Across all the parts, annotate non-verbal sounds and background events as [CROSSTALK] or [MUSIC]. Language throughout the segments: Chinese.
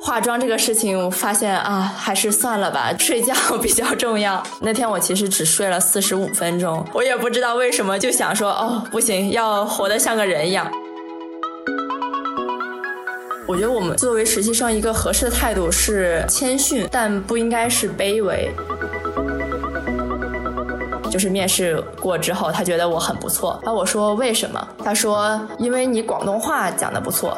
化妆这个事情，我发现啊，还是算了吧，[LAUGHS] 睡觉比较重要。[LAUGHS] 那天我其实只睡了四十五分钟，我也不知道为什么，就想说哦，不行，要活得像个人一样。我觉得我们作为实习生，一个合适的态度是谦逊，但不应该是卑微。就是面试过之后，他觉得我很不错，然后我说为什么？他说因为你广东话讲的不错。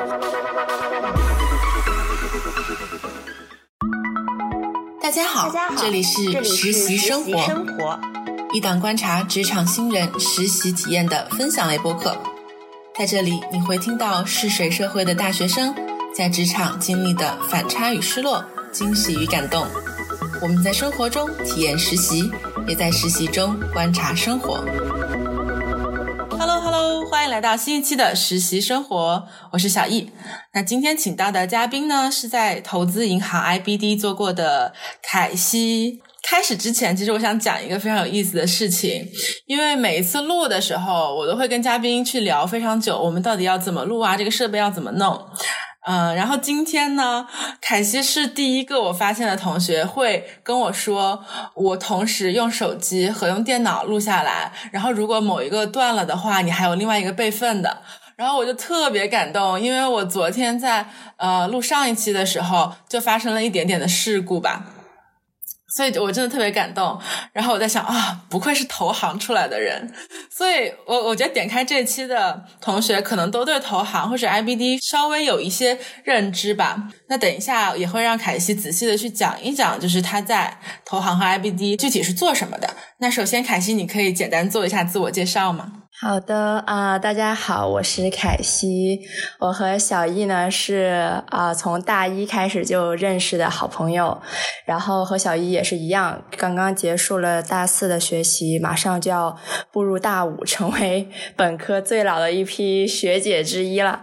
大家好，这里是实习生活，一档观察职场新人实习体验的分享类播客。在这里，你会听到试水社会的大学生在职场经历的反差与失落、惊喜与感动。我们在生活中体验实习，也在实习中观察生活。欢迎来到新一期的实习生活，我是小易。那今天请到的嘉宾呢，是在投资银行 IBD 做过的凯西。开始之前，其实我想讲一个非常有意思的事情，因为每一次录的时候，我都会跟嘉宾去聊非常久，我们到底要怎么录啊？这个设备要怎么弄？嗯，然后今天呢，凯西是第一个我发现的同学会跟我说，我同时用手机和用电脑录下来，然后如果某一个断了的话，你还有另外一个备份的，然后我就特别感动，因为我昨天在呃录上一期的时候就发生了一点点的事故吧。所以，我真的特别感动。然后我在想啊，不愧是投行出来的人。所以，我我觉得点开这期的同学，可能都对投行或者 IBD 稍微有一些认知吧。那等一下也会让凯西仔细的去讲一讲，就是他在投行和 IBD 具体是做什么的。那首先，凯西，你可以简单做一下自我介绍吗？好的啊，大家好，我是凯西。我和小易呢是啊从大一开始就认识的好朋友，然后和小易也是一样，刚刚结束了大四的学习，马上就要步入大五，成为 [LAUGHS] 本科最老的一批学姐之一了。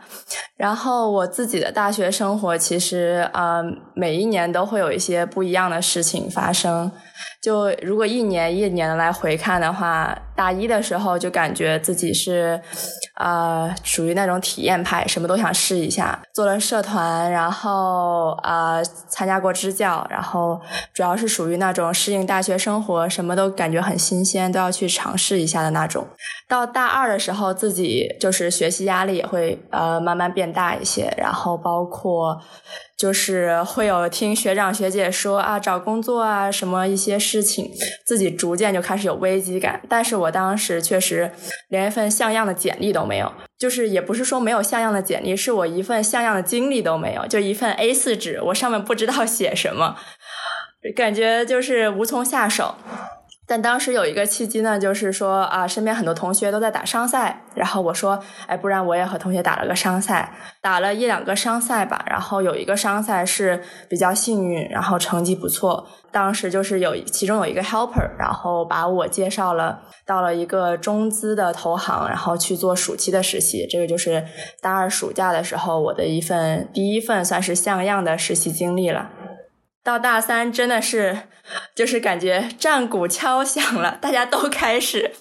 然后我自己的大学生活，其实啊每一年都会有一些不一样的事情发生。就如果一年一年的来回看的话，大一的时候就感觉自己是，呃，属于那种体验派，什么都想试一下。做了社团，然后啊，参加过支教，然后主要是属于那种适应大学生活，什么都感觉很新鲜，都要去尝试一下的那种。到大二的时候，自己就是学习压力也会呃慢慢变大一些，然后包括。就是会有听学长学姐说啊，找工作啊什么一些事情，自己逐渐就开始有危机感。但是我当时确实连一份像样的简历都没有，就是也不是说没有像样的简历，是我一份像样的经历都没有，就一份 A 四纸，我上面不知道写什么，感觉就是无从下手。但当时有一个契机呢，就是说啊，身边很多同学都在打商赛，然后我说，哎，不然我也和同学打了个商赛，打了一两个商赛吧，然后有一个商赛是比较幸运，然后成绩不错。当时就是有其中有一个 helper，然后把我介绍了到了一个中资的投行，然后去做暑期的实习。这个就是大二暑假的时候，我的一份第一份算是像样的实习经历了。到大三真的是，就是感觉战鼓敲响了，大家都开始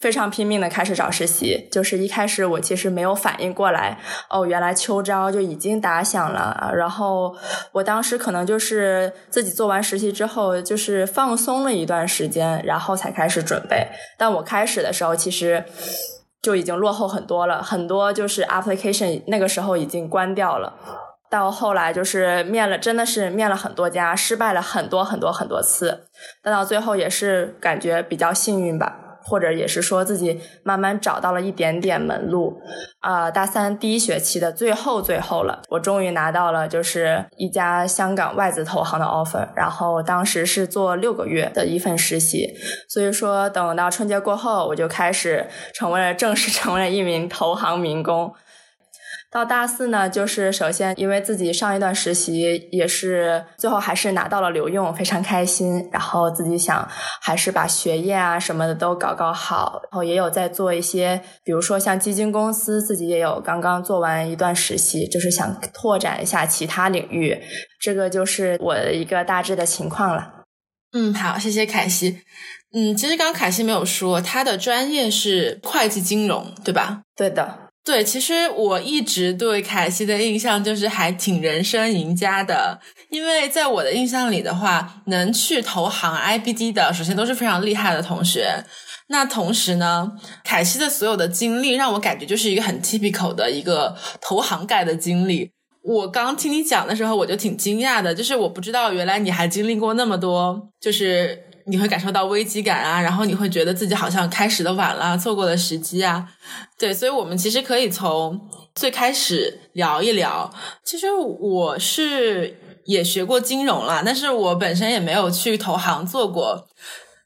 非常拼命的开始找实习。就是一开始我其实没有反应过来，哦，原来秋招就已经打响了。然后我当时可能就是自己做完实习之后，就是放松了一段时间，然后才开始准备。但我开始的时候其实就已经落后很多了，很多就是 application 那个时候已经关掉了。到后来就是面了，真的是面了很多家，失败了很多很多很多次，但到最后也是感觉比较幸运吧，或者也是说自己慢慢找到了一点点门路。啊，大三第一学期的最后最后了，我终于拿到了就是一家香港外资投行的 offer，然后当时是做六个月的一份实习，所以说等到春节过后，我就开始成为了正式成为了一名投行民工。到大四呢，就是首先因为自己上一段实习也是最后还是拿到了留用，非常开心。然后自己想还是把学业啊什么的都搞搞好，然后也有在做一些，比如说像基金公司，自己也有刚刚做完一段实习，就是想拓展一下其他领域。这个就是我的一个大致的情况了。嗯，好，谢谢凯西。嗯，其实刚刚凯西没有说他的专业是会计金融，对吧？对的。对，其实我一直对凯西的印象就是还挺人生赢家的，因为在我的印象里的话，能去投行 IBD 的，首先都是非常厉害的同学。那同时呢，凯西的所有的经历让我感觉就是一个很 typical 的一个投行盖的经历。我刚听你讲的时候，我就挺惊讶的，就是我不知道原来你还经历过那么多，就是你会感受到危机感啊，然后你会觉得自己好像开始的晚了，错过了时机啊。对，所以我们其实可以从最开始聊一聊。其实我是也学过金融了，但是我本身也没有去投行做过。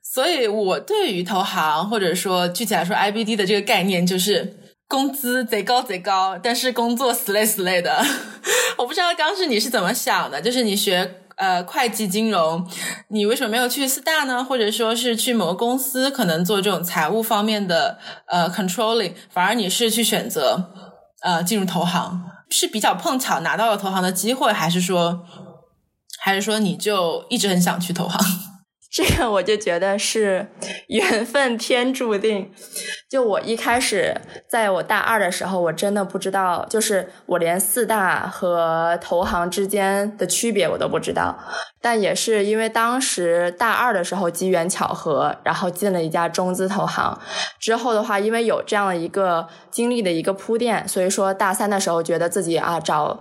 所以，我对于投行或者说具体来说 IBD 的这个概念，就是工资贼高贼高，但是工作死累死累的。[LAUGHS] 我不知道当时你是怎么想的，就是你学呃会计金融，你为什么没有去四大呢？或者说是去某个公司可能做这种财务方面的呃 controlling，反而你是去选择呃进入投行，是比较碰巧拿到了投行的机会，还是说还是说你就一直很想去投行？这个我就觉得是 [LAUGHS] 缘分天注定。就我一开始在我大二的时候，我真的不知道，就是我连四大和投行之间的区别我都不知道。但也是因为当时大二的时候机缘巧合，然后进了一家中资投行。之后的话，因为有这样的一个经历的一个铺垫，所以说大三的时候觉得自己啊找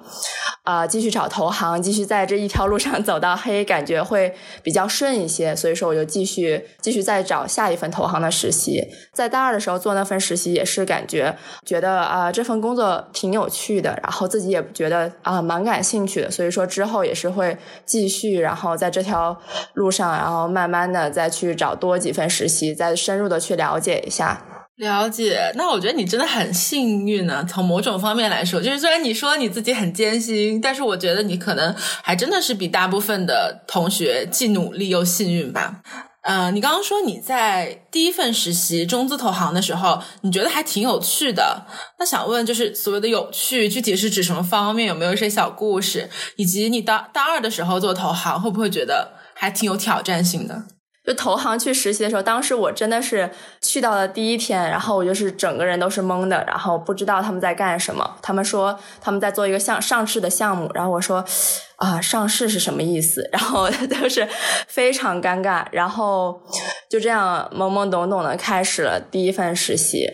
啊继续找投行，继续在这一条路上走到黑，感觉会比较顺一些。所以说我就继续继续再找下一份投行的实习。在大二的时候做那份实习，也是感觉觉得啊这份工作挺有趣的，然后自己也觉得啊蛮感兴趣的。所以说之后也是会继续。然后在这条路上，然后慢慢的再去找多几份实习，再深入的去了解一下。了解，那我觉得你真的很幸运呢。从某种方面来说，就是虽然你说你自己很艰辛，但是我觉得你可能还真的是比大部分的同学既努力又幸运吧。呃，你刚刚说你在第一份实习中资投行的时候，你觉得还挺有趣的。那想问，就是所谓的有趣，具体是指什么方面？有没有一些小故事？以及你大大二的时候做投行，会不会觉得还挺有挑战性的？就投行去实习的时候，当时我真的是去到了第一天，然后我就是整个人都是懵的，然后不知道他们在干什么。他们说他们在做一个项上市的项目，然后我说啊，上市是什么意思？[LAUGHS] 然后都是非常尴尬，然后就这样懵懵懂懂的开始了第一份实习。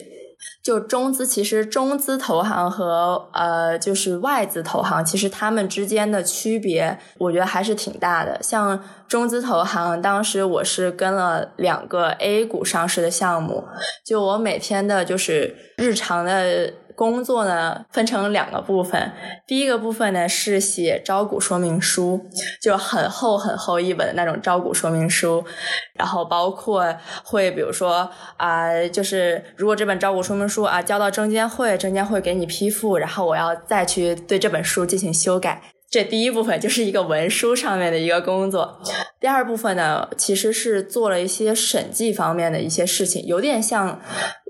就中资，其实中资投行和呃，就是外资投行，其实他们之间的区别，我觉得还是挺大的。像中资投行，当时我是跟了两个 A 股上市的项目，就我每天的就是日常的。工作呢分成两个部分，第一个部分呢是写招股说明书，就很厚很厚一本的那种招股说明书，然后包括会比如说啊，就是如果这本招股说明书啊交到证监会，证监会给你批复，然后我要再去对这本书进行修改。这第一部分就是一个文书上面的一个工作，第二部分呢，其实是做了一些审计方面的一些事情，有点像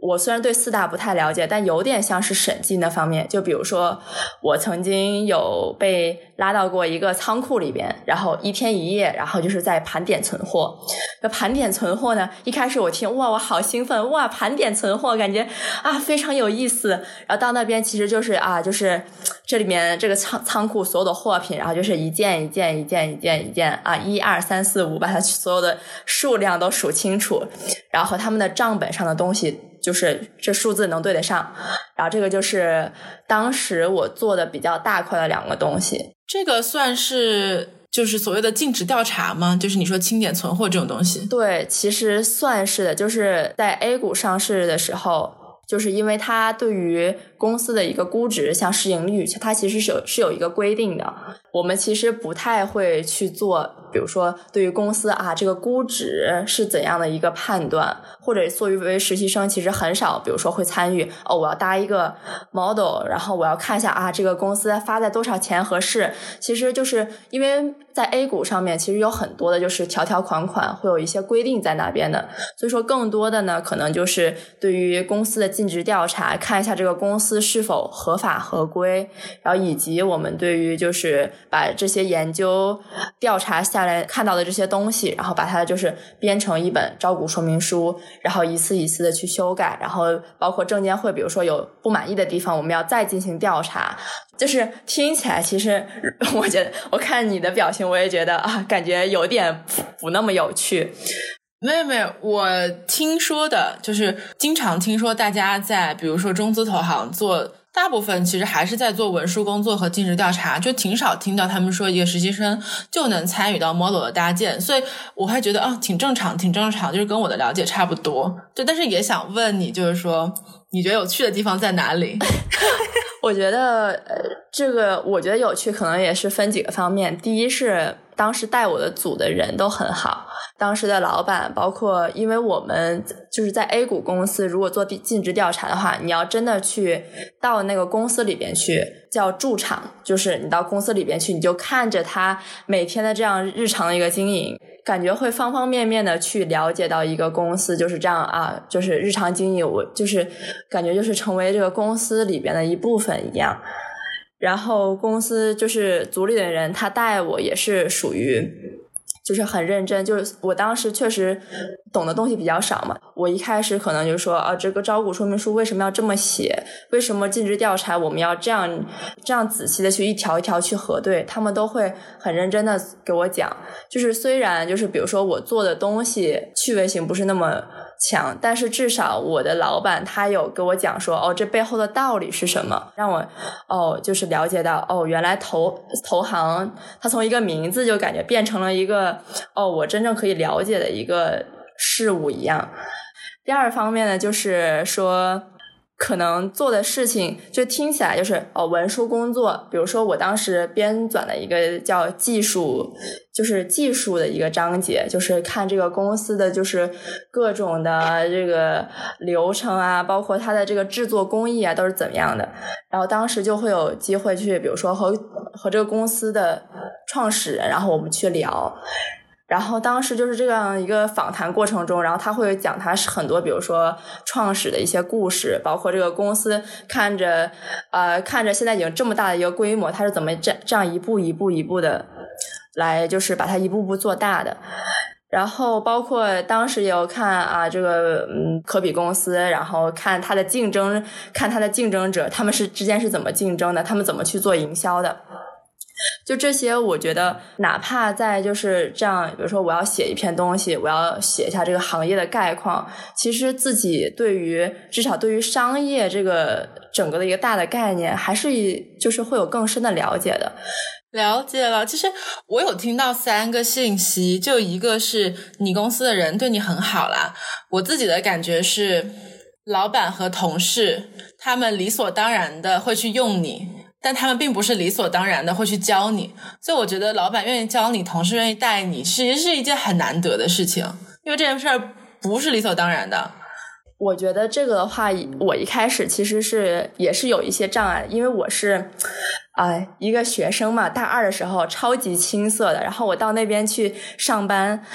我虽然对四大不太了解，但有点像是审计那方面。就比如说，我曾经有被拉到过一个仓库里边，然后一天一夜，然后就是在盘点存货。那盘点存货呢，一开始我听哇，我好兴奋哇，盘点存货，感觉啊非常有意思。然后到那边其实就是啊，就是这里面这个仓仓库所有的货。品，然后就是一件一件一件一件一件啊，一二三四五，把它所有的数量都数清楚，然后和他们的账本上的东西，就是这数字能对得上，然后这个就是当时我做的比较大块的两个东西。这个算是就是所谓的尽职调查吗？就是你说清点存货这种东西？对，其实算是的，就是在 A 股上市的时候，就是因为它对于。公司的一个估值，像市盈率，它其实是有是有一个规定的。我们其实不太会去做，比如说对于公司啊，这个估值是怎样的一个判断，或者作为实习生，其实很少，比如说会参与哦，我要搭一个 model，然后我要看一下啊，这个公司发在多少钱合适。其实就是因为在 A 股上面，其实有很多的就是条条款款，会有一些规定在那边的。所以说，更多的呢，可能就是对于公司的尽职调查，看一下这个公司。司是否合法合规，然后以及我们对于就是把这些研究调查下来看到的这些东西，然后把它就是编成一本招股说明书，然后一次一次的去修改，然后包括证监会，比如说有不满意的地方，我们要再进行调查。就是听起来，其实我觉得，我看你的表情，我也觉得啊，感觉有点不那么有趣。没有没有，我听说的就是经常听说大家在比如说中资投行做，大部分其实还是在做文书工作和尽职调查，就挺少听到他们说一个实习生就能参与到 model 的搭建，所以我还觉得啊，挺正常，挺正常，就是跟我的了解差不多。对，但是也想问你，就是说你觉得有趣的地方在哪里？[LAUGHS] 我觉得呃，这个我觉得有趣，可能也是分几个方面。第一是当时带我的组的人都很好。当时的老板，包括因为我们就是在 A 股公司，如果做尽职调查的话，你要真的去到那个公司里边去，叫驻场，就是你到公司里边去，你就看着他每天的这样日常的一个经营，感觉会方方面面的去了解到一个公司就是这样啊，就是日常经营，我就是感觉就是成为这个公司里边的一部分一样。然后公司就是组里的人，他带我也是属于。就是很认真，就是我当时确实懂的东西比较少嘛。我一开始可能就说啊，这个招股说明书为什么要这么写？为什么尽职调查我们要这样这样仔细的去一条一条去核对？他们都会很认真的给我讲。就是虽然就是比如说我做的东西趣味性不是那么。强，但是至少我的老板他有跟我讲说，哦，这背后的道理是什么，让我哦，就是了解到，哦，原来投投行，它从一个名字就感觉变成了一个，哦，我真正可以了解的一个事物一样。第二方面呢，就是说。可能做的事情就听起来就是哦文书工作，比如说我当时编纂的一个叫技术，就是技术的一个章节，就是看这个公司的就是各种的这个流程啊，包括它的这个制作工艺啊都是怎么样的。然后当时就会有机会去，比如说和和这个公司的创始人，然后我们去聊。然后当时就是这样一个访谈过程中，然后他会讲他是很多，比如说创始的一些故事，包括这个公司看着呃看着现在已经这么大的一个规模，他是怎么这这样一步一步一步的来就是把它一步步做大的。然后包括当时也有看啊这个嗯科比公司，然后看他的竞争，看他的竞争者他们是之间是怎么竞争的，他们怎么去做营销的。就这些，我觉得哪怕在就是这样，比如说我要写一篇东西，我要写一下这个行业的概况，其实自己对于至少对于商业这个整个的一个大的概念，还是以就是会有更深的了解的。了解了，其实我有听到三个信息，就一个是你公司的人对你很好啦，我自己的感觉是，老板和同事他们理所当然的会去用你。但他们并不是理所当然的会去教你，所以我觉得老板愿意教你，同事愿意带你，其实是一件很难得的事情，因为这件事儿不是理所当然的。我觉得这个的话，我一开始其实是也是有一些障碍，因为我是啊一个学生嘛，大二的时候超级青涩的，然后我到那边去上班。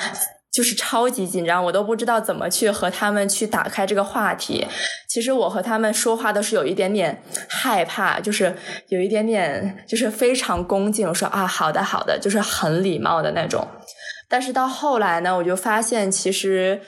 就是超级紧张，我都不知道怎么去和他们去打开这个话题。其实我和他们说话都是有一点点害怕，就是有一点点就是非常恭敬，说啊好的好的，就是很礼貌的那种。但是到后来呢，我就发现其实。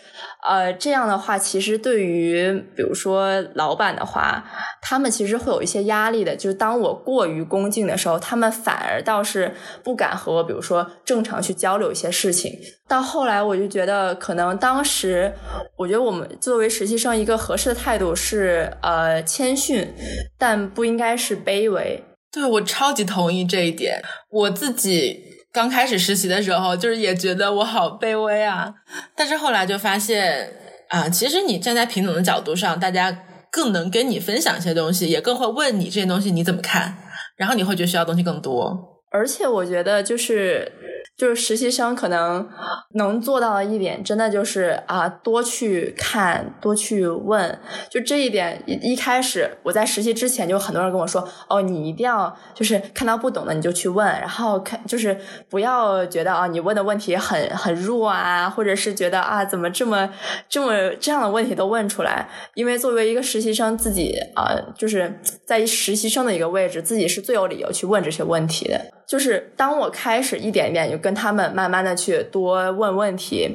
呃，这样的话，其实对于比如说老板的话，他们其实会有一些压力的。就是当我过于恭敬的时候，他们反而倒是不敢和我，比如说正常去交流一些事情。到后来，我就觉得，可能当时，我觉得我们作为实习生，一个合适的态度是，呃，谦逊，但不应该是卑微。对我超级同意这一点，我自己。刚开始实习的时候，就是也觉得我好卑微啊，但是后来就发现啊，其实你站在平等的角度上，大家更能跟你分享一些东西，也更会问你这些东西你怎么看，然后你会觉得需要东西更多。而且我觉得就是就是实习生可能能做到的一点，真的就是啊，多去看，多去问。就这一点，一一开始我在实习之前，就很多人跟我说，哦，你一定要就是看到不懂的你就去问，然后看就是不要觉得啊，你问的问题很很弱啊，或者是觉得啊，怎么这么这么这样的问题都问出来？因为作为一个实习生，自己啊，就是在实习生的一个位置，自己是最有理由去问这些问题的。就是当我开始一点一点就跟他们慢慢的去多问问题，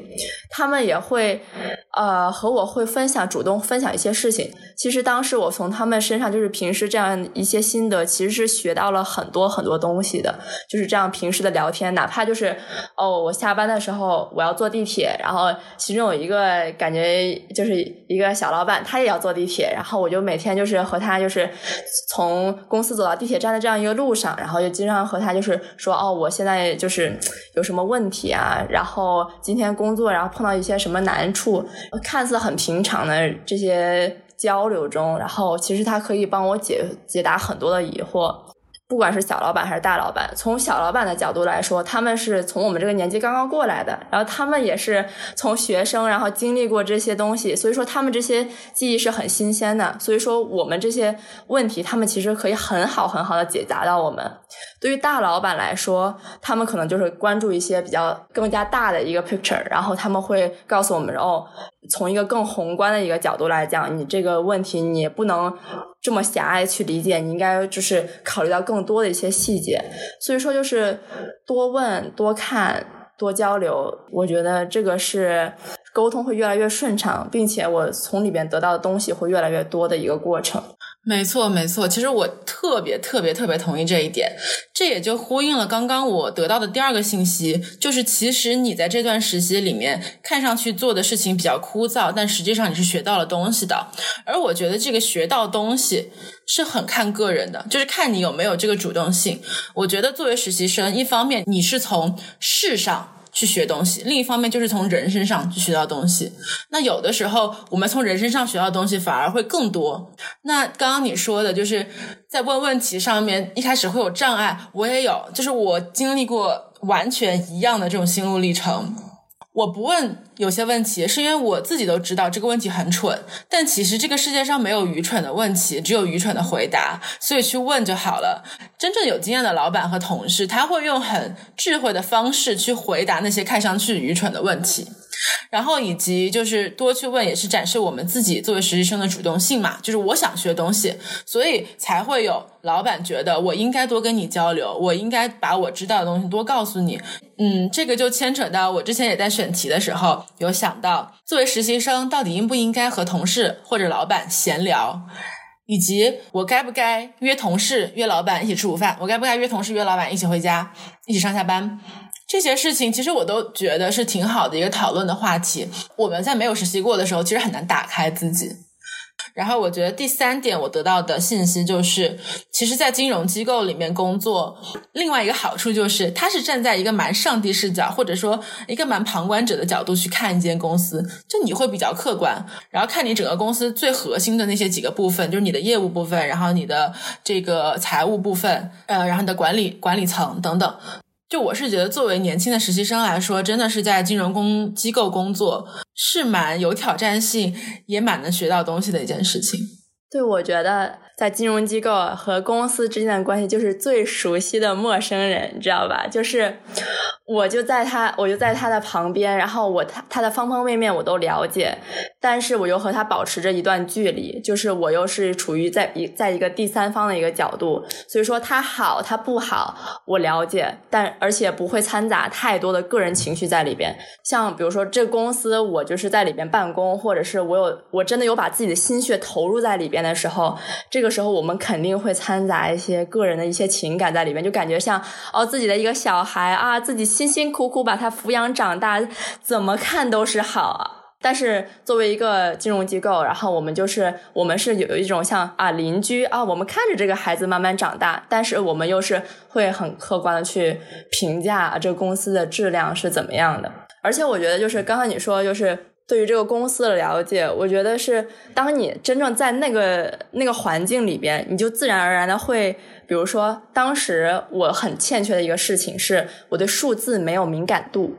他们也会呃和我会分享，主动分享一些事情。其实当时我从他们身上就是平时这样一些心得，其实是学到了很多很多东西的。就是这样平时的聊天，哪怕就是哦，我下班的时候我要坐地铁，然后其中有一个感觉就是一个小老板，他也要坐地铁，然后我就每天就是和他就是从公司走到地铁站的这样一个路上，然后就经常和他就就是说哦，我现在就是有什么问题啊，然后今天工作然后碰到一些什么难处，看似很平常的这些交流中，然后其实他可以帮我解解答很多的疑惑。不管是小老板还是大老板，从小老板的角度来说，他们是从我们这个年纪刚刚过来的，然后他们也是从学生，然后经历过这些东西，所以说他们这些记忆是很新鲜的。所以说我们这些问题，他们其实可以很好很好的解答到我们。对于大老板来说，他们可能就是关注一些比较更加大的一个 picture，然后他们会告诉我们，哦，从一个更宏观的一个角度来讲，你这个问题你不能。这么狭隘去理解，你应该就是考虑到更多的一些细节。所以说，就是多问、多看、多交流，我觉得这个是沟通会越来越顺畅，并且我从里边得到的东西会越来越多的一个过程。没错，没错。其实我特别特别特别同意这一点，这也就呼应了刚刚我得到的第二个信息，就是其实你在这段实习里面看上去做的事情比较枯燥，但实际上你是学到了东西的。而我觉得这个学到东西是很看个人的，就是看你有没有这个主动性。我觉得作为实习生，一方面你是从事上。去学东西，另一方面就是从人身上去学到东西。那有的时候我们从人身上学到东西反而会更多。那刚刚你说的就是在问问题上面一开始会有障碍，我也有，就是我经历过完全一样的这种心路历程。我不问有些问题，是因为我自己都知道这个问题很蠢。但其实这个世界上没有愚蠢的问题，只有愚蠢的回答，所以去问就好了。真正有经验的老板和同事，他会用很智慧的方式去回答那些看上去愚蠢的问题。然后以及就是多去问，也是展示我们自己作为实习生的主动性嘛。就是我想学东西，所以才会有老板觉得我应该多跟你交流，我应该把我知道的东西多告诉你。嗯，这个就牵扯到我之前也在选题的时候有想到，作为实习生到底应不应该和同事或者老板闲聊，以及我该不该约同事约老板一起吃午饭，我该不该约同事约老板一起回家，一起上下班。这些事情其实我都觉得是挺好的一个讨论的话题。我们在没有实习过的时候，其实很难打开自己。然后我觉得第三点我得到的信息就是，其实，在金融机构里面工作，另外一个好处就是，它是站在一个蛮上帝视角，或者说一个蛮旁观者的角度去看一间公司，就你会比较客观，然后看你整个公司最核心的那些几个部分，就是你的业务部分，然后你的这个财务部分，呃，然后你的管理管理层等等。就我是觉得，作为年轻的实习生来说，真的是在金融工机构工作是蛮有挑战性，也蛮能学到东西的一件事情。对，我觉得在金融机构和公司之间的关系，就是最熟悉的陌生人，你知道吧？就是。我就在他，我就在他的旁边，然后我他他的方方面面我都了解，但是我又和他保持着一段距离，就是我又是处于在一在一个第三方的一个角度，所以说他好他不好我了解，但而且不会掺杂太多的个人情绪在里边。像比如说这公司我就是在里边办公，或者是我有我真的有把自己的心血投入在里边的时候，这个时候我们肯定会掺杂一些个人的一些情感在里面，就感觉像哦自己的一个小孩啊自己。辛辛苦苦把他抚养长大，怎么看都是好啊。但是作为一个金融机构，然后我们就是我们是有一种像啊邻居啊，我们看着这个孩子慢慢长大，但是我们又是会很客观的去评价这个公司的质量是怎么样的。而且我觉得就是刚刚你说就是。对于这个公司的了解，我觉得是当你真正在那个那个环境里边，你就自然而然的会，比如说，当时我很欠缺的一个事情是，我对数字没有敏感度。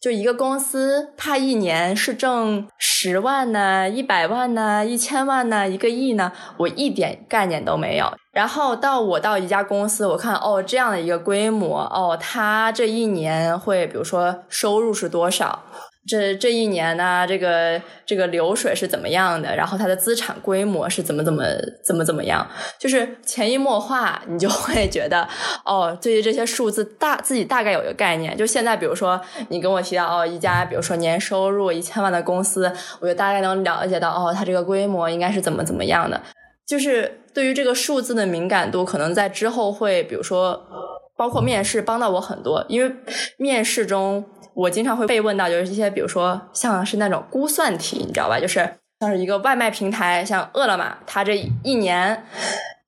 就一个公司，它一年是挣十万呢、一百万呢、一千万呢、一个亿呢，我一点概念都没有。然后到我到一家公司，我看哦这样的一个规模，哦，它这一年会比如说收入是多少。这这一年呢，这个这个流水是怎么样的？然后它的资产规模是怎么怎么怎么怎么样？就是潜移默化，你就 [LAUGHS] 会觉得哦，对于这些数字大自己大概有一个概念。就现在，比如说你跟我提到哦，一家比如说年收入一千万的公司，我就大概能了解到哦，它这个规模应该是怎么怎么样的。就是对于这个数字的敏感度，可能在之后会，比如说包括面试帮到我很多，因为面试中。我经常会被问到，就是一些比如说像是那种估算题，你知道吧？就是像是一个外卖平台，像饿了么，它这一年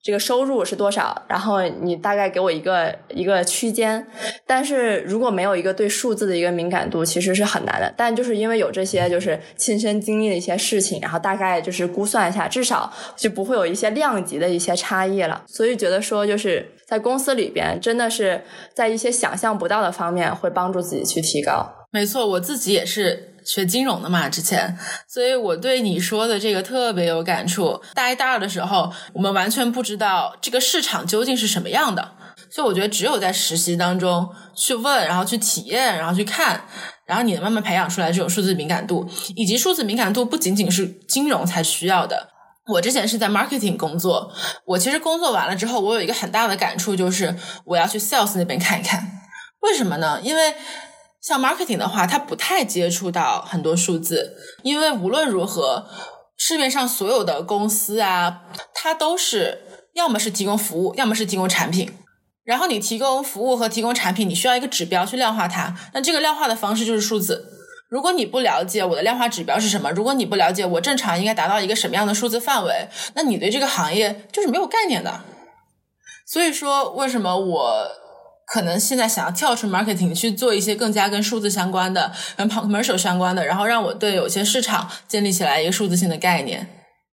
这个收入是多少？然后你大概给我一个一个区间。但是如果没有一个对数字的一个敏感度，其实是很难的。但就是因为有这些就是亲身经历的一些事情，然后大概就是估算一下，至少就不会有一些量级的一些差异了。所以觉得说就是。在公司里边，真的是在一些想象不到的方面会帮助自己去提高。没错，我自己也是学金融的嘛，之前，所以我对你说的这个特别有感触。大一、大二的时候，我们完全不知道这个市场究竟是什么样的，所以我觉得只有在实习当中去问，然后去体验，然后去看，然后你慢慢培养出来这种数字敏感度，以及数字敏感度不仅仅是金融才需要的。我之前是在 marketing 工作，我其实工作完了之后，我有一个很大的感触，就是我要去 sales 那边看一看。为什么呢？因为像 marketing 的话，它不太接触到很多数字，因为无论如何，市面上所有的公司啊，它都是要么是提供服务，要么是提供产品。然后你提供服务和提供产品，你需要一个指标去量化它，那这个量化的方式就是数字。如果你不了解我的量化指标是什么，如果你不了解我正常应该达到一个什么样的数字范围，那你对这个行业就是没有概念的。所以说，为什么我可能现在想要跳出 marketing 去做一些更加跟数字相关的、跟 commercial 相关的，然后让我对有些市场建立起来一个数字性的概念。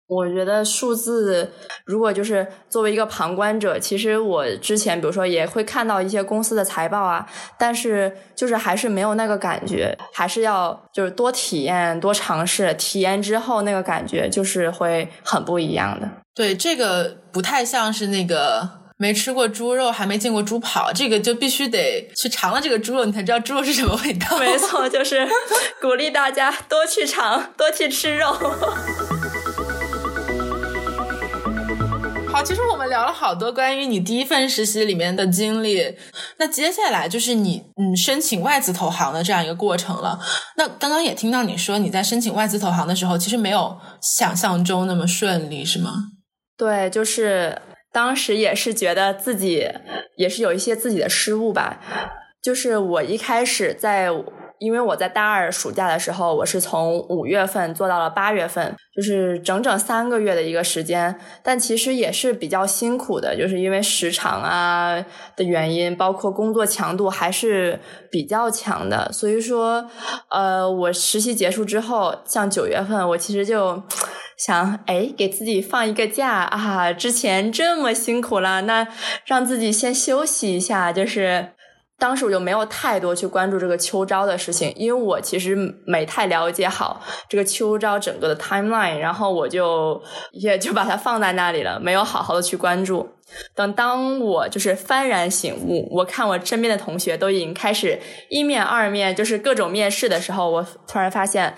我觉得数字，如果就是作为一个旁观者，其实我之前比如说也会看到一些公司的财报啊，但是就是还是没有那个感觉，还是要就是多体验、多尝试，体验之后那个感觉就是会很不一样的。对，这个不太像是那个没吃过猪肉还没见过猪跑，这个就必须得去尝了这个猪肉，你才知道猪肉是什么味道。[LAUGHS] 没错，就是鼓励大家多去尝，多去吃肉。[LAUGHS] 好，其实我们聊了好多关于你第一份实习里面的经历，那接下来就是你嗯申请外资投行的这样一个过程了。那刚刚也听到你说你在申请外资投行的时候，其实没有想象中那么顺利，是吗？对，就是当时也是觉得自己也是有一些自己的失误吧。就是我一开始在。因为我在大二暑假的时候，我是从五月份做到了八月份，就是整整三个月的一个时间。但其实也是比较辛苦的，就是因为时长啊的原因，包括工作强度还是比较强的。所以说，呃，我实习结束之后，像九月份，我其实就想，哎，给自己放一个假啊！之前这么辛苦了，那让自己先休息一下，就是。当时我就没有太多去关注这个秋招的事情，因为我其实没太了解好这个秋招整个的 timeline，然后我就也就把它放在那里了，没有好好的去关注。等当我就是幡然醒悟，我看我身边的同学都已经开始一面二面，就是各种面试的时候，我突然发现，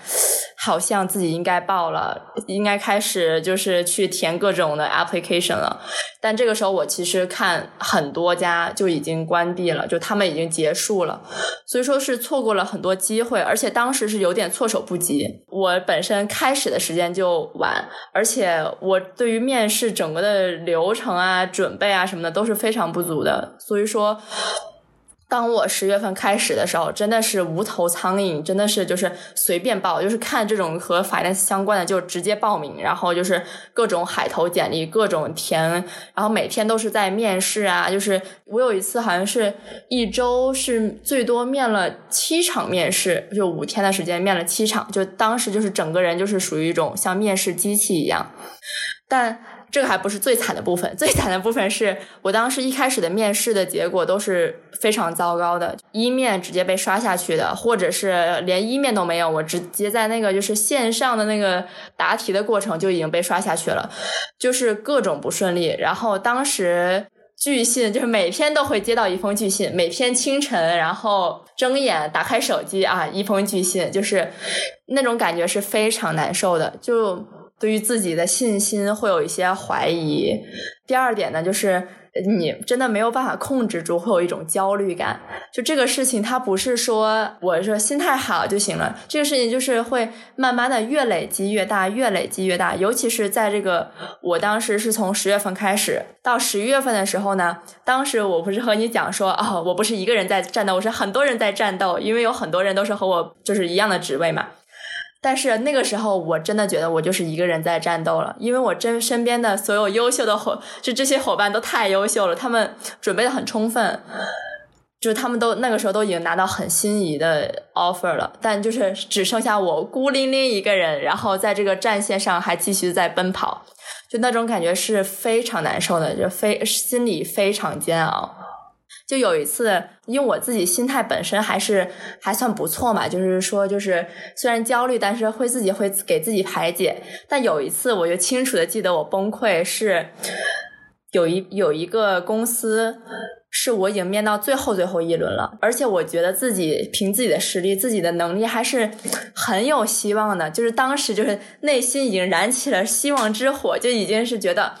好像自己应该报了，应该开始就是去填各种的 application 了。但这个时候，我其实看很多家就已经关闭了，就他们已经结束了，所以说是错过了很多机会，而且当时是有点措手不及。我本身开始的时间就晚，而且我对于面试整个的流程啊准。准备啊什么的都是非常不足的，所以说当我十月份开始的时候，真的是无头苍蝇，真的是就是随便报，就是看这种和 finance 相关的就直接报名，然后就是各种海投简历，各种填，然后每天都是在面试啊。就是我有一次好像是一周是最多面了七场面试，就五天的时间面了七场，就当时就是整个人就是属于一种像面试机器一样，但。这个还不是最惨的部分，[LAUGHS] 最惨的部分是我当时一开始的面试的结果都是非常糟糕的，一面直接被刷下去的，或者是连一面都没有，我直接在那个就是线上的那个答题的过程就已经被刷下去了，就是各种不顺利。然后当时巨信就是每天都会接到一封巨信，每天清晨然后睁眼打开手机啊，一封巨信，就是那种感觉是非常难受的，就。对于自己的信心会有一些怀疑。第二点呢，就是你真的没有办法控制住，会有一种焦虑感。就这个事情，它不是说我说心态好就行了，这个事情就是会慢慢的越累积越大，越累积越大。尤其是在这个我当时是从十月份开始到十一月份的时候呢，当时我不是和你讲说，哦，我不是一个人在战斗，我是很多人在战斗，因为有很多人都是和我就是一样的职位嘛。但是那个时候，我真的觉得我就是一个人在战斗了，因为我真身边的所有优秀的伙，就这些伙伴都太优秀了，他们准备的很充分，就是他们都那个时候都已经拿到很心仪的 offer 了，但就是只剩下我孤零零一个人，然后在这个战线上还继续在奔跑，就那种感觉是非常难受的，就非心里非常煎熬。就有一次，因为我自己心态本身还是还算不错嘛，就是说，就是虽然焦虑，但是会自己会给自己排解。但有一次，我就清楚的记得我崩溃是，有一有一个公司是我已经面到最后最后一轮了，而且我觉得自己凭自己的实力、自己的能力还是很有希望的，就是当时就是内心已经燃起了希望之火，就已经是觉得。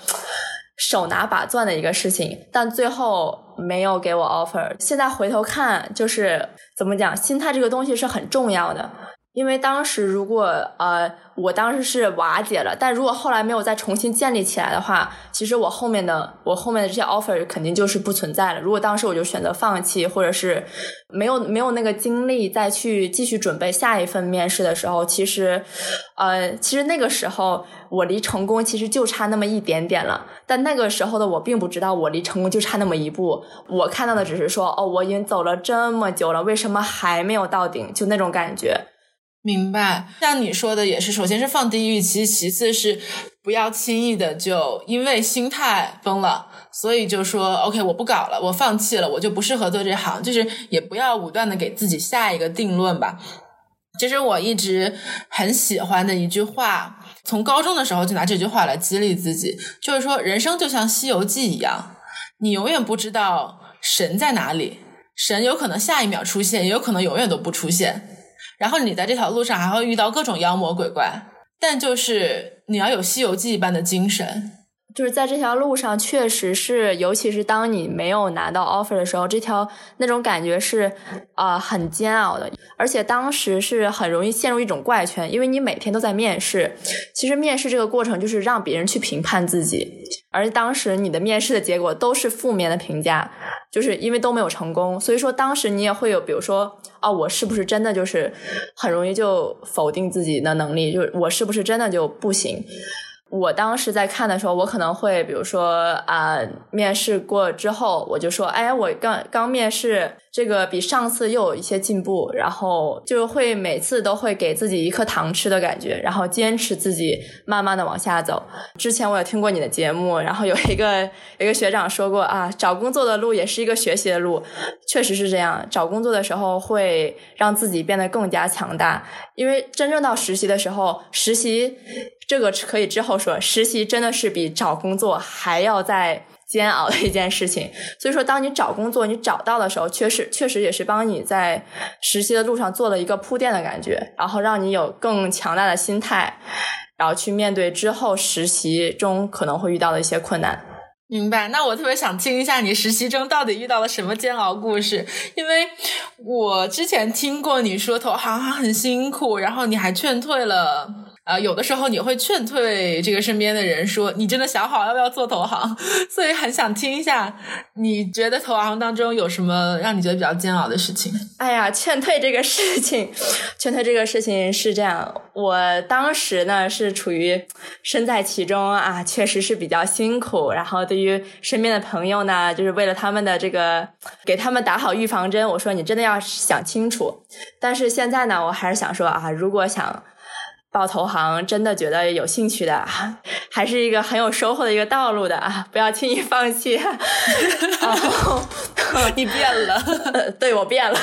手拿把钻的一个事情，但最后没有给我 offer。现在回头看，就是怎么讲，心态这个东西是很重要的。因为当时如果呃，我当时是瓦解了，但如果后来没有再重新建立起来的话，其实我后面的我后面的这些 offer 肯定就是不存在了。如果当时我就选择放弃，或者是没有没有那个精力再去继续准备下一份面试的时候，其实呃，其实那个时候我离成功其实就差那么一点点了。但那个时候的我并不知道我离成功就差那么一步，我看到的只是说哦，我已经走了这么久了，为什么还没有到顶？就那种感觉。明白，像你说的也是，首先是放低预期，其次是不要轻易的就因为心态崩了，所以就说 OK，我不搞了，我放弃了，我就不适合做这行，就是也不要武断的给自己下一个定论吧。其实我一直很喜欢的一句话，从高中的时候就拿这句话来激励自己，就是说人生就像《西游记》一样，你永远不知道神在哪里，神有可能下一秒出现，也有可能永远都不出现。然后你在这条路上还会遇到各种妖魔鬼怪，但就是你要有《西游记》一般的精神。就是在这条路上，确实是，尤其是当你没有拿到 offer 的时候，这条那种感觉是啊很煎熬的，而且当时是很容易陷入一种怪圈，因为你每天都在面试。其实面试这个过程就是让别人去评判自己，而当时你的面试的结果都是负面的评价，就是因为都没有成功，所以说当时你也会有，比如说啊，我是不是真的就是很容易就否定自己的能力，就是我是不是真的就不行？我当时在看的时候，我可能会比如说啊，面试过之后，我就说，哎，我刚刚面试。这个比上次又有一些进步，然后就会每次都会给自己一颗糖吃的感觉，然后坚持自己慢慢的往下走。之前我有听过你的节目，然后有一个有一个学长说过啊，找工作的路也是一个学习的路，确实是这样。找工作的时候会让自己变得更加强大，因为真正到实习的时候，实习这个可以之后说，实习真的是比找工作还要在。煎熬的一件事情，所以说，当你找工作你找到的时候，确实确实也是帮你在实习的路上做了一个铺垫的感觉，然后让你有更强大的心态，然后去面对之后实习中可能会遇到的一些困难。明白？那我特别想听一下你实习中到底遇到了什么煎熬故事，因为我之前听过你说投行很辛苦，然后你还劝退了。啊，有的时候你会劝退这个身边的人，说你真的想好要不要做投行，[LAUGHS] 所以很想听一下，你觉得投行当中有什么让你觉得比较煎熬的事情？哎呀，劝退这个事情，劝退这个事情是这样，我当时呢是处于身在其中啊，确实是比较辛苦。然后对于身边的朋友呢，就是为了他们的这个，给他们打好预防针，我说你真的要想清楚。但是现在呢，我还是想说啊，如果想。报投行真的觉得有兴趣的，还是一个很有收获的一个道路的啊！不要轻易放弃。[LAUGHS] 然后 [LAUGHS] 你变了，对我变了。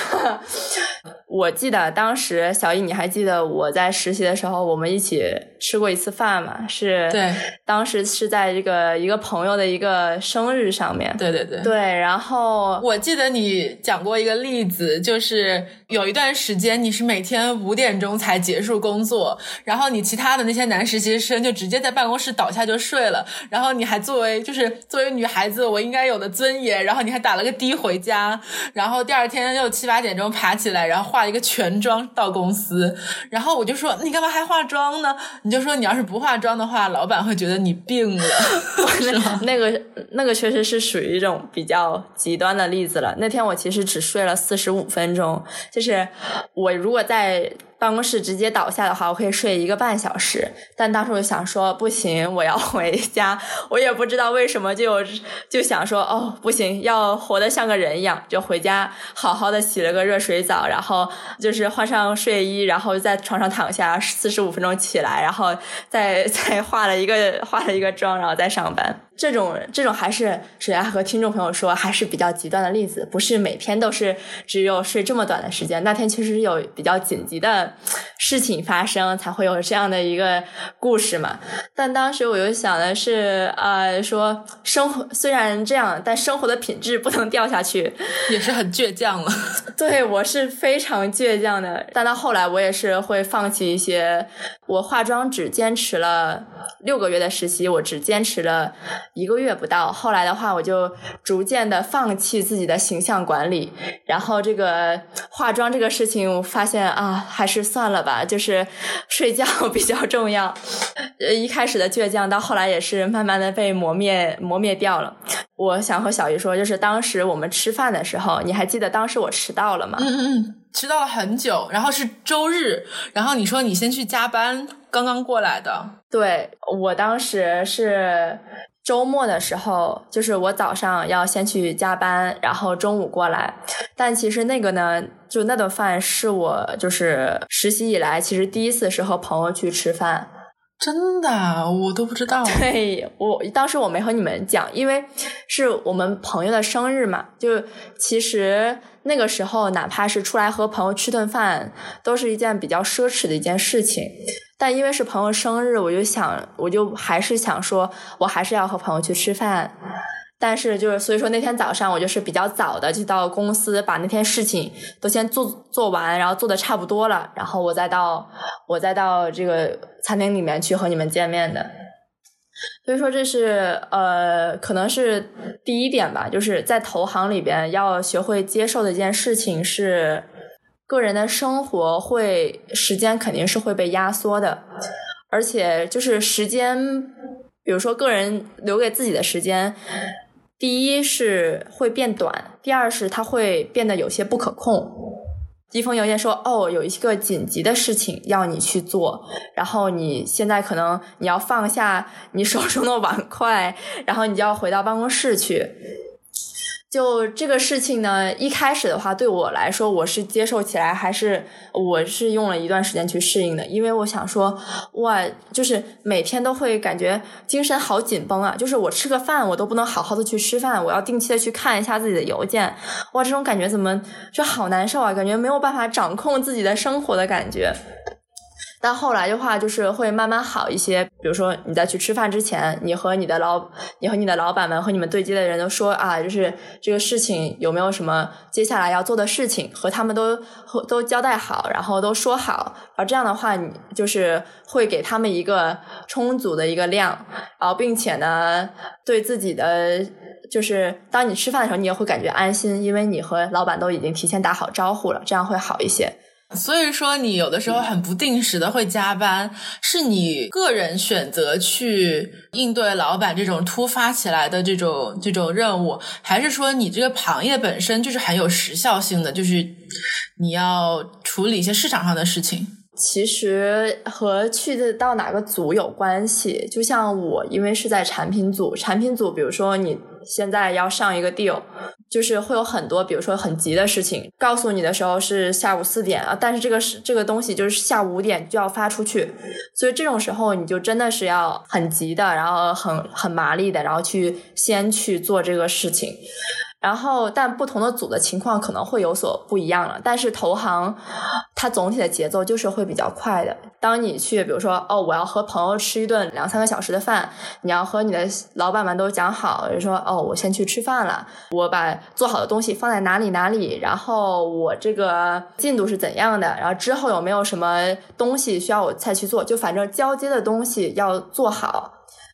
我记得当时小易，你还记得我在实习的时候，我们一起吃过一次饭吗？是，对，当时是在这个一个朋友的一个生日上面。对对对，对。然后我记得你讲过一个例子，就是有一段时间你是每天五点钟才结束工作，然后你其他的那些男实习生就直接在办公室倒下就睡了，然后你还作为就是作为女孩子我应该有的尊严，然后你还打了个的回家，然后第二天又七八点钟爬起来，然后化。一个全妆到公司，然后我就说你干嘛还化妆呢？你就说你要是不化妆的话，老板会觉得你病了。[LAUGHS] 那个那个确实是属于一种比较极端的例子了。那天我其实只睡了四十五分钟，就是我如果在。办公室直接倒下的话，我可以睡一个半小时。但当时我就想说，不行，我要回家。我也不知道为什么，就就想说，哦，不行，要活得像个人一样，就回家好好的洗了个热水澡，然后就是换上睡衣，然后在床上躺下四十五分钟起来，然后再 [LAUGHS] 再化了一个化了一个妆，然后再上班。这种这种还是首先和听众朋友说，还是比较极端的例子，不是每天都是只有睡这么短的时间。那天确实有比较紧急的事情发生，才会有这样的一个故事嘛。但当时我就想的是，呃，说生活虽然这样，但生活的品质不能掉下去，[LAUGHS] 也是很倔强了。[LAUGHS] 对我是非常倔强的，但到后来我也是会放弃一些。我化妆只坚持了六个月的实习，我只坚持了。一个月不到，后来的话，我就逐渐的放弃自己的形象管理，然后这个化妆这个事情，我发现啊，还是算了吧，就是睡觉 [LAUGHS] 比较重要。呃，一开始的倔强，到后来也是慢慢的被磨灭磨灭掉了。我想和小鱼说，就是当时我们吃饭的时候，你还记得当时我迟到了吗？嗯嗯嗯，迟到了很久，然后是周日，然后你说你先去加班，刚刚过来的。对，我当时是。周末的时候，就是我早上要先去加班，然后中午过来。但其实那个呢，就那顿饭是我就是实习以来其实第一次是和朋友去吃饭。真的，我都不知道。对我当时我没和你们讲，因为是我们朋友的生日嘛。就其实那个时候，哪怕是出来和朋友吃顿饭，都是一件比较奢侈的一件事情。但因为是朋友生日，我就想，我就还是想说，我还是要和朋友去吃饭。但是就是，所以说那天早上我就是比较早的就到公司，把那天事情都先做做完，然后做的差不多了，然后我再到我再到这个餐厅里面去和你们见面的。所以说这是呃，可能是第一点吧，就是在投行里边要学会接受的一件事情是。个人的生活会时间肯定是会被压缩的，而且就是时间，比如说个人留给自己的时间，第一是会变短，第二是它会变得有些不可控。一封邮件说：“哦，有一个紧急的事情要你去做，然后你现在可能你要放下你手中的碗筷，然后你就要回到办公室去。”就这个事情呢，一开始的话，对我来说，我是接受起来还是我是用了一段时间去适应的，因为我想说，哇，就是每天都会感觉精神好紧绷啊，就是我吃个饭我都不能好好的去吃饭，我要定期的去看一下自己的邮件，哇，这种感觉怎么就好难受啊，感觉没有办法掌控自己的生活的感觉。但后来的话，就是会慢慢好一些。比如说，你在去吃饭之前，你和你的老，你和你的老板们和你们对接的人都说啊，就是这个事情有没有什么接下来要做的事情，和他们都都交代好，然后都说好。而这样的话，你就是会给他们一个充足的一个量，然后并且呢，对自己的就是当你吃饭的时候，你也会感觉安心，因为你和老板都已经提前打好招呼了，这样会好一些。[LAUGHS] 所以说，你有的时候很不定时的会加班，是你个人选择去应对老板这种突发起来的这种这种任务，还是说你这个行业本身就是很有时效性的，就是你要处理一些市场上的事情？其实和去的到哪个组有关系。就像我，因为是在产品组，产品组，比如说你现在要上一个 deal，就是会有很多，比如说很急的事情，告诉你的时候是下午四点啊，但是这个是这个东西就是下午五点就要发出去，所以这种时候你就真的是要很急的，然后很很麻利的，然后去先去做这个事情。然后，但不同的组的情况可能会有所不一样了。但是投行它总体的节奏就是会比较快的。当你去，比如说，哦，我要和朋友吃一顿两三个小时的饭，你要和你的老板们都讲好，就说，哦，我先去吃饭了，我把做好的东西放在哪里哪里，然后我这个进度是怎样的，然后之后有没有什么东西需要我再去做，就反正交接的东西要做好。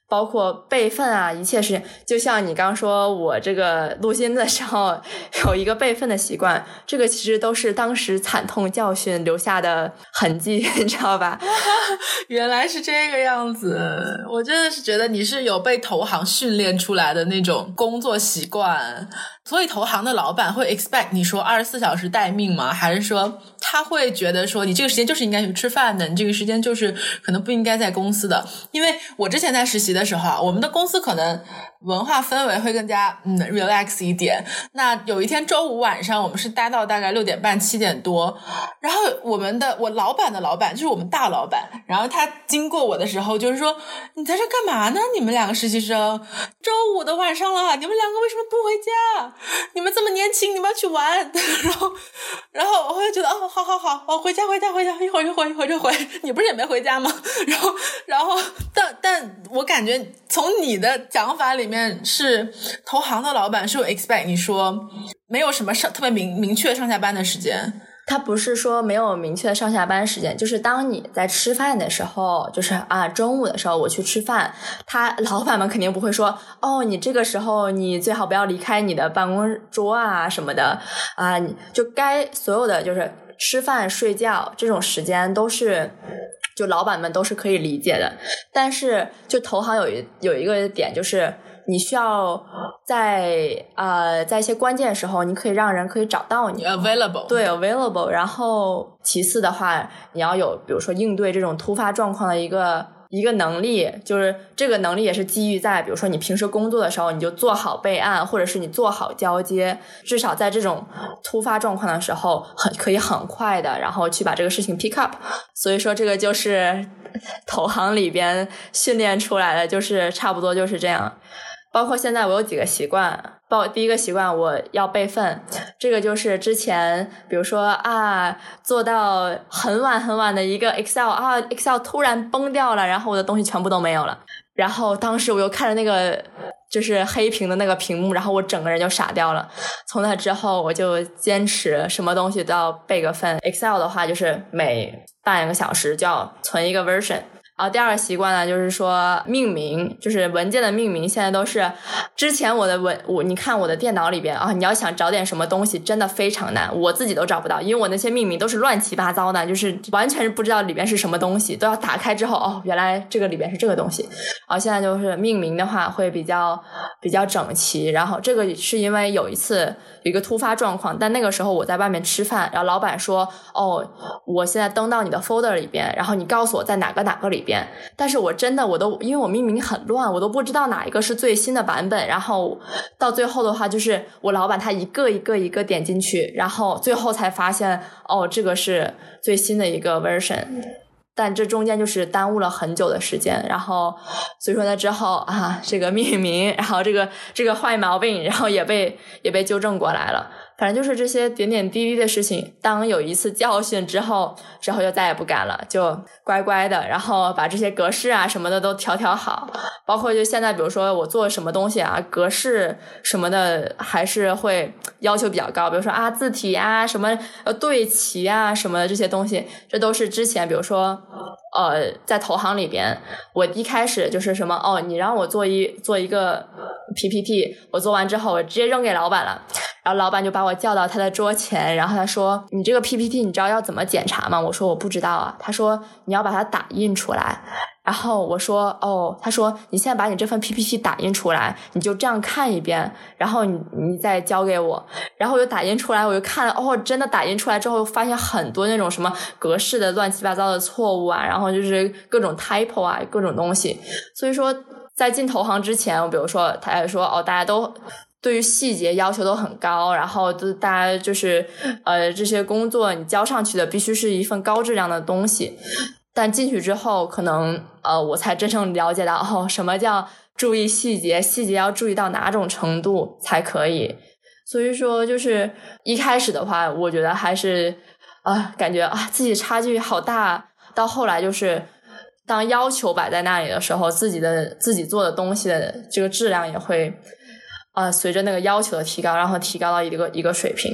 包括备份啊，一切事情，就像你刚说，我这个录音的时候 [LAUGHS] 有一个备份的习惯，这个其实都是当时惨痛教训留下的痕迹，[LAUGHS] 你知道吧？[LAUGHS] 原来是这个样子，我真的是觉得你是有被投行训练出来的那种工作习惯。所以投行的老板会 expect 你说二十四小时待命吗？还是说他会觉得说你这个时间就是应该去吃饭的，你这个时间就是可能不应该在公司的？因为我之前在实习的的时候啊，我们的公司可能。文化氛围会更加嗯 relax 一点。那有一天周五晚上，我们是待到大概六点半七点多，然后我们的我老板的老板就是我们大老板，然后他经过我的时候就是说：“你在这干嘛呢？你们两个实习生，周五的晚上了，你们两个为什么不回家？你们这么年轻，你们要去玩？” [LAUGHS] 然后，然后我会觉得哦，好好好，我回家回家回家，一会儿就回一会儿就回。你不是也没回家吗？然后，然后，但但我感觉从你的讲法里。面是投行的老板是有 expect 你说没有什么上特别明明确上下班的时间，他不是说没有明确的上下班时间，就是当你在吃饭的时候，就是啊中午的时候我去吃饭，他老板们肯定不会说哦你这个时候你最好不要离开你的办公桌啊什么的啊，你就该所有的就是吃饭睡觉这种时间都是。就老板们都是可以理解的，但是就投行有一有一个点，就是你需要在呃在一些关键时候，你可以让人可以找到你，available，对，available。然后其次的话，你要有比如说应对这种突发状况的一个。一个能力，就是这个能力也是基于在，比如说你平时工作的时候，你就做好备案，或者是你做好交接，至少在这种突发状况的时候，很可以很快的，然后去把这个事情 pick up。所以说，这个就是投行里边训练出来的，就是差不多就是这样。包括现在我有几个习惯，包第一个习惯我要备份，这个就是之前比如说啊做到很晚很晚的一个 Excel 啊 Excel 突然崩掉了，然后我的东西全部都没有了，然后当时我又看着那个就是黑屏的那个屏幕，然后我整个人就傻掉了。从那之后我就坚持什么东西都要备个份，Excel 的话就是每半个小时就要存一个 version。然后第二个习惯呢，就是说命名，就是文件的命名，现在都是之前我的文我你看我的电脑里边啊，你要想找点什么东西，真的非常难，我自己都找不到，因为我那些命名都是乱七八糟的，就是完全是不知道里边是什么东西，都要打开之后哦，原来这个里边是这个东西。然后现在就是命名的话会比较比较整齐，然后这个是因为有一次有一个突发状况，但那个时候我在外面吃饭，然后老板说哦，我现在登到你的 folder 里边，然后你告诉我在哪个哪个里。但是我真的我都因为我命名很乱，我都不知道哪一个是最新的版本。然后到最后的话，就是我老板他一个一个一个点进去，然后最后才发现哦，这个是最新的一个 version。但这中间就是耽误了很久的时间。然后所以说呢之后啊，这个命名，然后这个这个坏毛病，然后也被也被纠正过来了。反正就是这些点点滴滴的事情，当有一次教训之后，之后就再也不敢了，就乖乖的，然后把这些格式啊什么的都调调好。包括就现在，比如说我做什么东西啊，格式什么的还是会要求比较高。比如说啊，字体啊，什么呃对齐啊，什么的这些东西，这都是之前比如说呃在投行里边，我一开始就是什么哦，你让我做一做一个 PPT，我做完之后我直接扔给老板了。然后老板就把我叫到他的桌前，然后他说：“你这个 PPT 你知道要怎么检查吗？”我说：“我不知道啊。”他说：“你要把它打印出来。”然后我说：“哦。”他说：“你现在把你这份 PPT 打印出来，你就这样看一遍，然后你你再交给我。”然后我就打印出来，我就看了，哦，真的打印出来之后，发现很多那种什么格式的乱七八糟的错误啊，然后就是各种 typo 啊，各种东西。所以说，在进投行之前，我比如说，他还说：“哦，大家都。”对于细节要求都很高，然后都大家就是呃这些工作你交上去的必须是一份高质量的东西，但进去之后可能呃我才真正了解到哦什么叫注意细节，细节要注意到哪种程度才可以。所以说就是一开始的话，我觉得还是啊感觉啊自己差距好大，到后来就是当要求摆在那里的时候，自己的自己做的东西的这个质量也会。啊，随着那个要求的提高，然后提高到一个一个水平。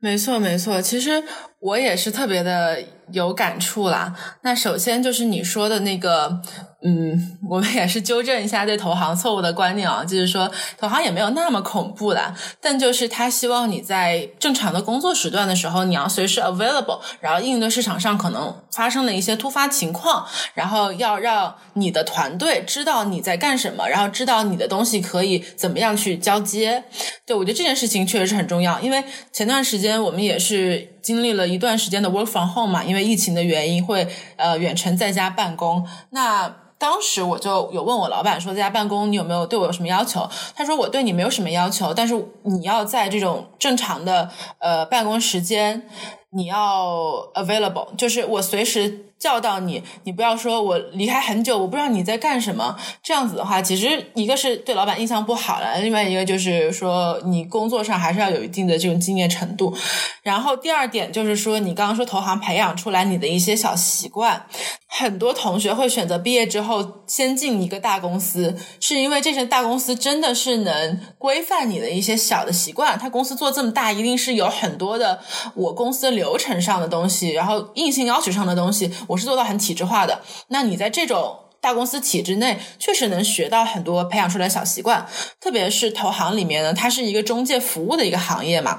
没错，没错。其实我也是特别的有感触啦。那首先就是你说的那个。嗯，我们也是纠正一下对投行错误的观念啊，就是说投行也没有那么恐怖啦，但就是他希望你在正常的工作时段的时候，你要随时 available，然后应对市场上可能发生的一些突发情况，然后要让你的团队知道你在干什么，然后知道你的东西可以怎么样去交接。对我觉得这件事情确实是很重要，因为前段时间我们也是经历了一段时间的 work from home 嘛，因为疫情的原因会呃远程在家办公，那。当时我就有问我老板说，在家办公你有没有对我有什么要求？他说我对你没有什么要求，但是你要在这种正常的呃办公时间，你要 available，就是我随时。叫到你，你不要说我离开很久，我不知道你在干什么。这样子的话，其实一个是对老板印象不好了，另外一个就是说你工作上还是要有一定的这种敬业程度。然后第二点就是说，你刚刚说投行培养出来你的一些小习惯，很多同学会选择毕业之后先进一个大公司，是因为这些大公司真的是能规范你的一些小的习惯。他公司做这么大，一定是有很多的我公司流程上的东西，然后硬性要求上的东西。我是做到很体制化的，那你在这种大公司体制内，确实能学到很多培养出来小习惯。特别是投行里面呢，它是一个中介服务的一个行业嘛，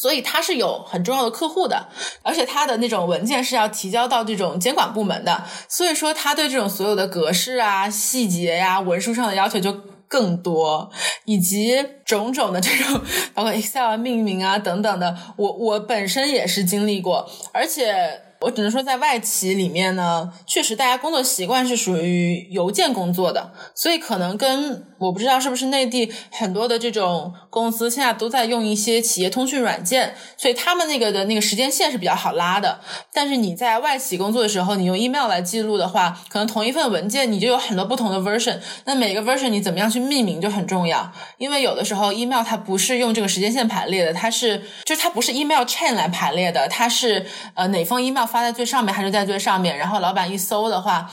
所以它是有很重要的客户的，而且它的那种文件是要提交到这种监管部门的，所以说他对这种所有的格式啊、细节呀、文书上的要求就更多，以及种种的这种包括 Excel 命名啊等等的，我我本身也是经历过，而且。我只能说，在外企里面呢，确实大家工作习惯是属于邮件工作的，所以可能跟我不知道是不是内地很多的这种公司现在都在用一些企业通讯软件，所以他们那个的那个时间线是比较好拉的。但是你在外企工作的时候，你用 email 来记录的话，可能同一份文件你就有很多不同的 version，那每个 version 你怎么样去命名就很重要，因为有的时候 email 它不是用这个时间线排列的，它是就是它不是 email chain 来排列的，它是呃哪封 email。发在最上面还是在最上面？然后老板一搜的话。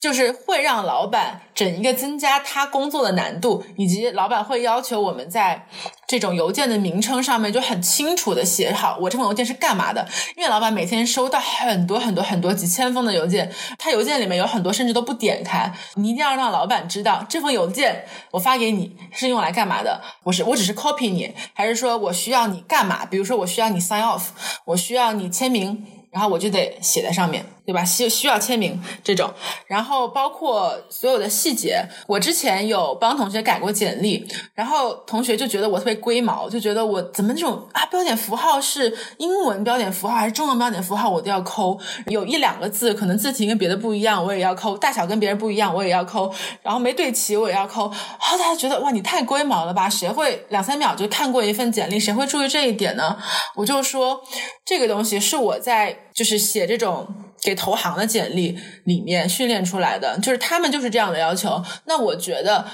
就是会让老板整一个增加他工作的难度，以及老板会要求我们在这种邮件的名称上面就很清楚的写好我这封邮件是干嘛的。因为老板每天收到很多很多很多几千封的邮件，他邮件里面有很多甚至都不点开。你一定要让老板知道这封邮件我发给你是用来干嘛的。我是我只是 copy 你，还是说我需要你干嘛？比如说我需要你 sign off，我需要你签名，然后我就得写在上面。对吧？需需要签名这种，然后包括所有的细节。我之前有帮同学改过简历，然后同学就觉得我特别龟毛，就觉得我怎么这种啊标点符号是英文标点符号还是中文标点符号，我都要抠。有一两个字可能字体跟别的不一样，我也要抠；大小跟别人不一样，我也要抠。然后没对齐，我也要抠。然后大家觉得哇，你太龟毛了吧？谁会两三秒就看过一份简历？谁会注意这一点呢？我就说这个东西是我在就是写这种。给投行的简历里面训练出来的，就是他们就是这样的要求。那我觉得，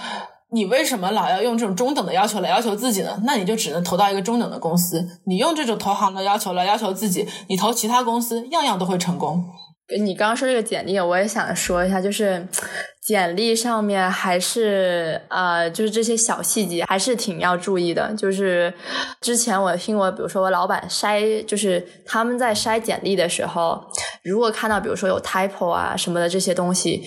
你为什么老要用这种中等的要求来要求自己呢？那你就只能投到一个中等的公司。你用这种投行的要求来要求自己，你投其他公司样样都会成功。你刚刚说这个简历，我也想说一下，就是简历上面还是呃，就是这些小细节还是挺要注意的。就是之前我听过，比如说我老板筛，就是他们在筛简历的时候，如果看到比如说有 typo 啊什么的这些东西，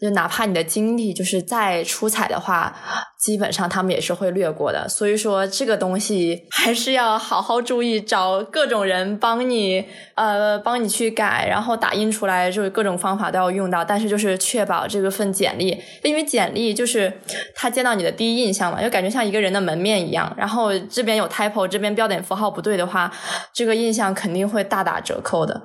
就哪怕你的经历就是再出彩的话，基本上他们也是会略过的。所以说这个东西还是要好好注意，找各种人帮你呃帮你去改，然后打印出来，就是各种方法都要用到。但是就是确保这个份简历，因为简历就是他见到你的第一印象嘛，就感觉像一个人的门面一样。然后这边有 typo，这边标点符号不对的话，这个印象肯定会大打折扣的。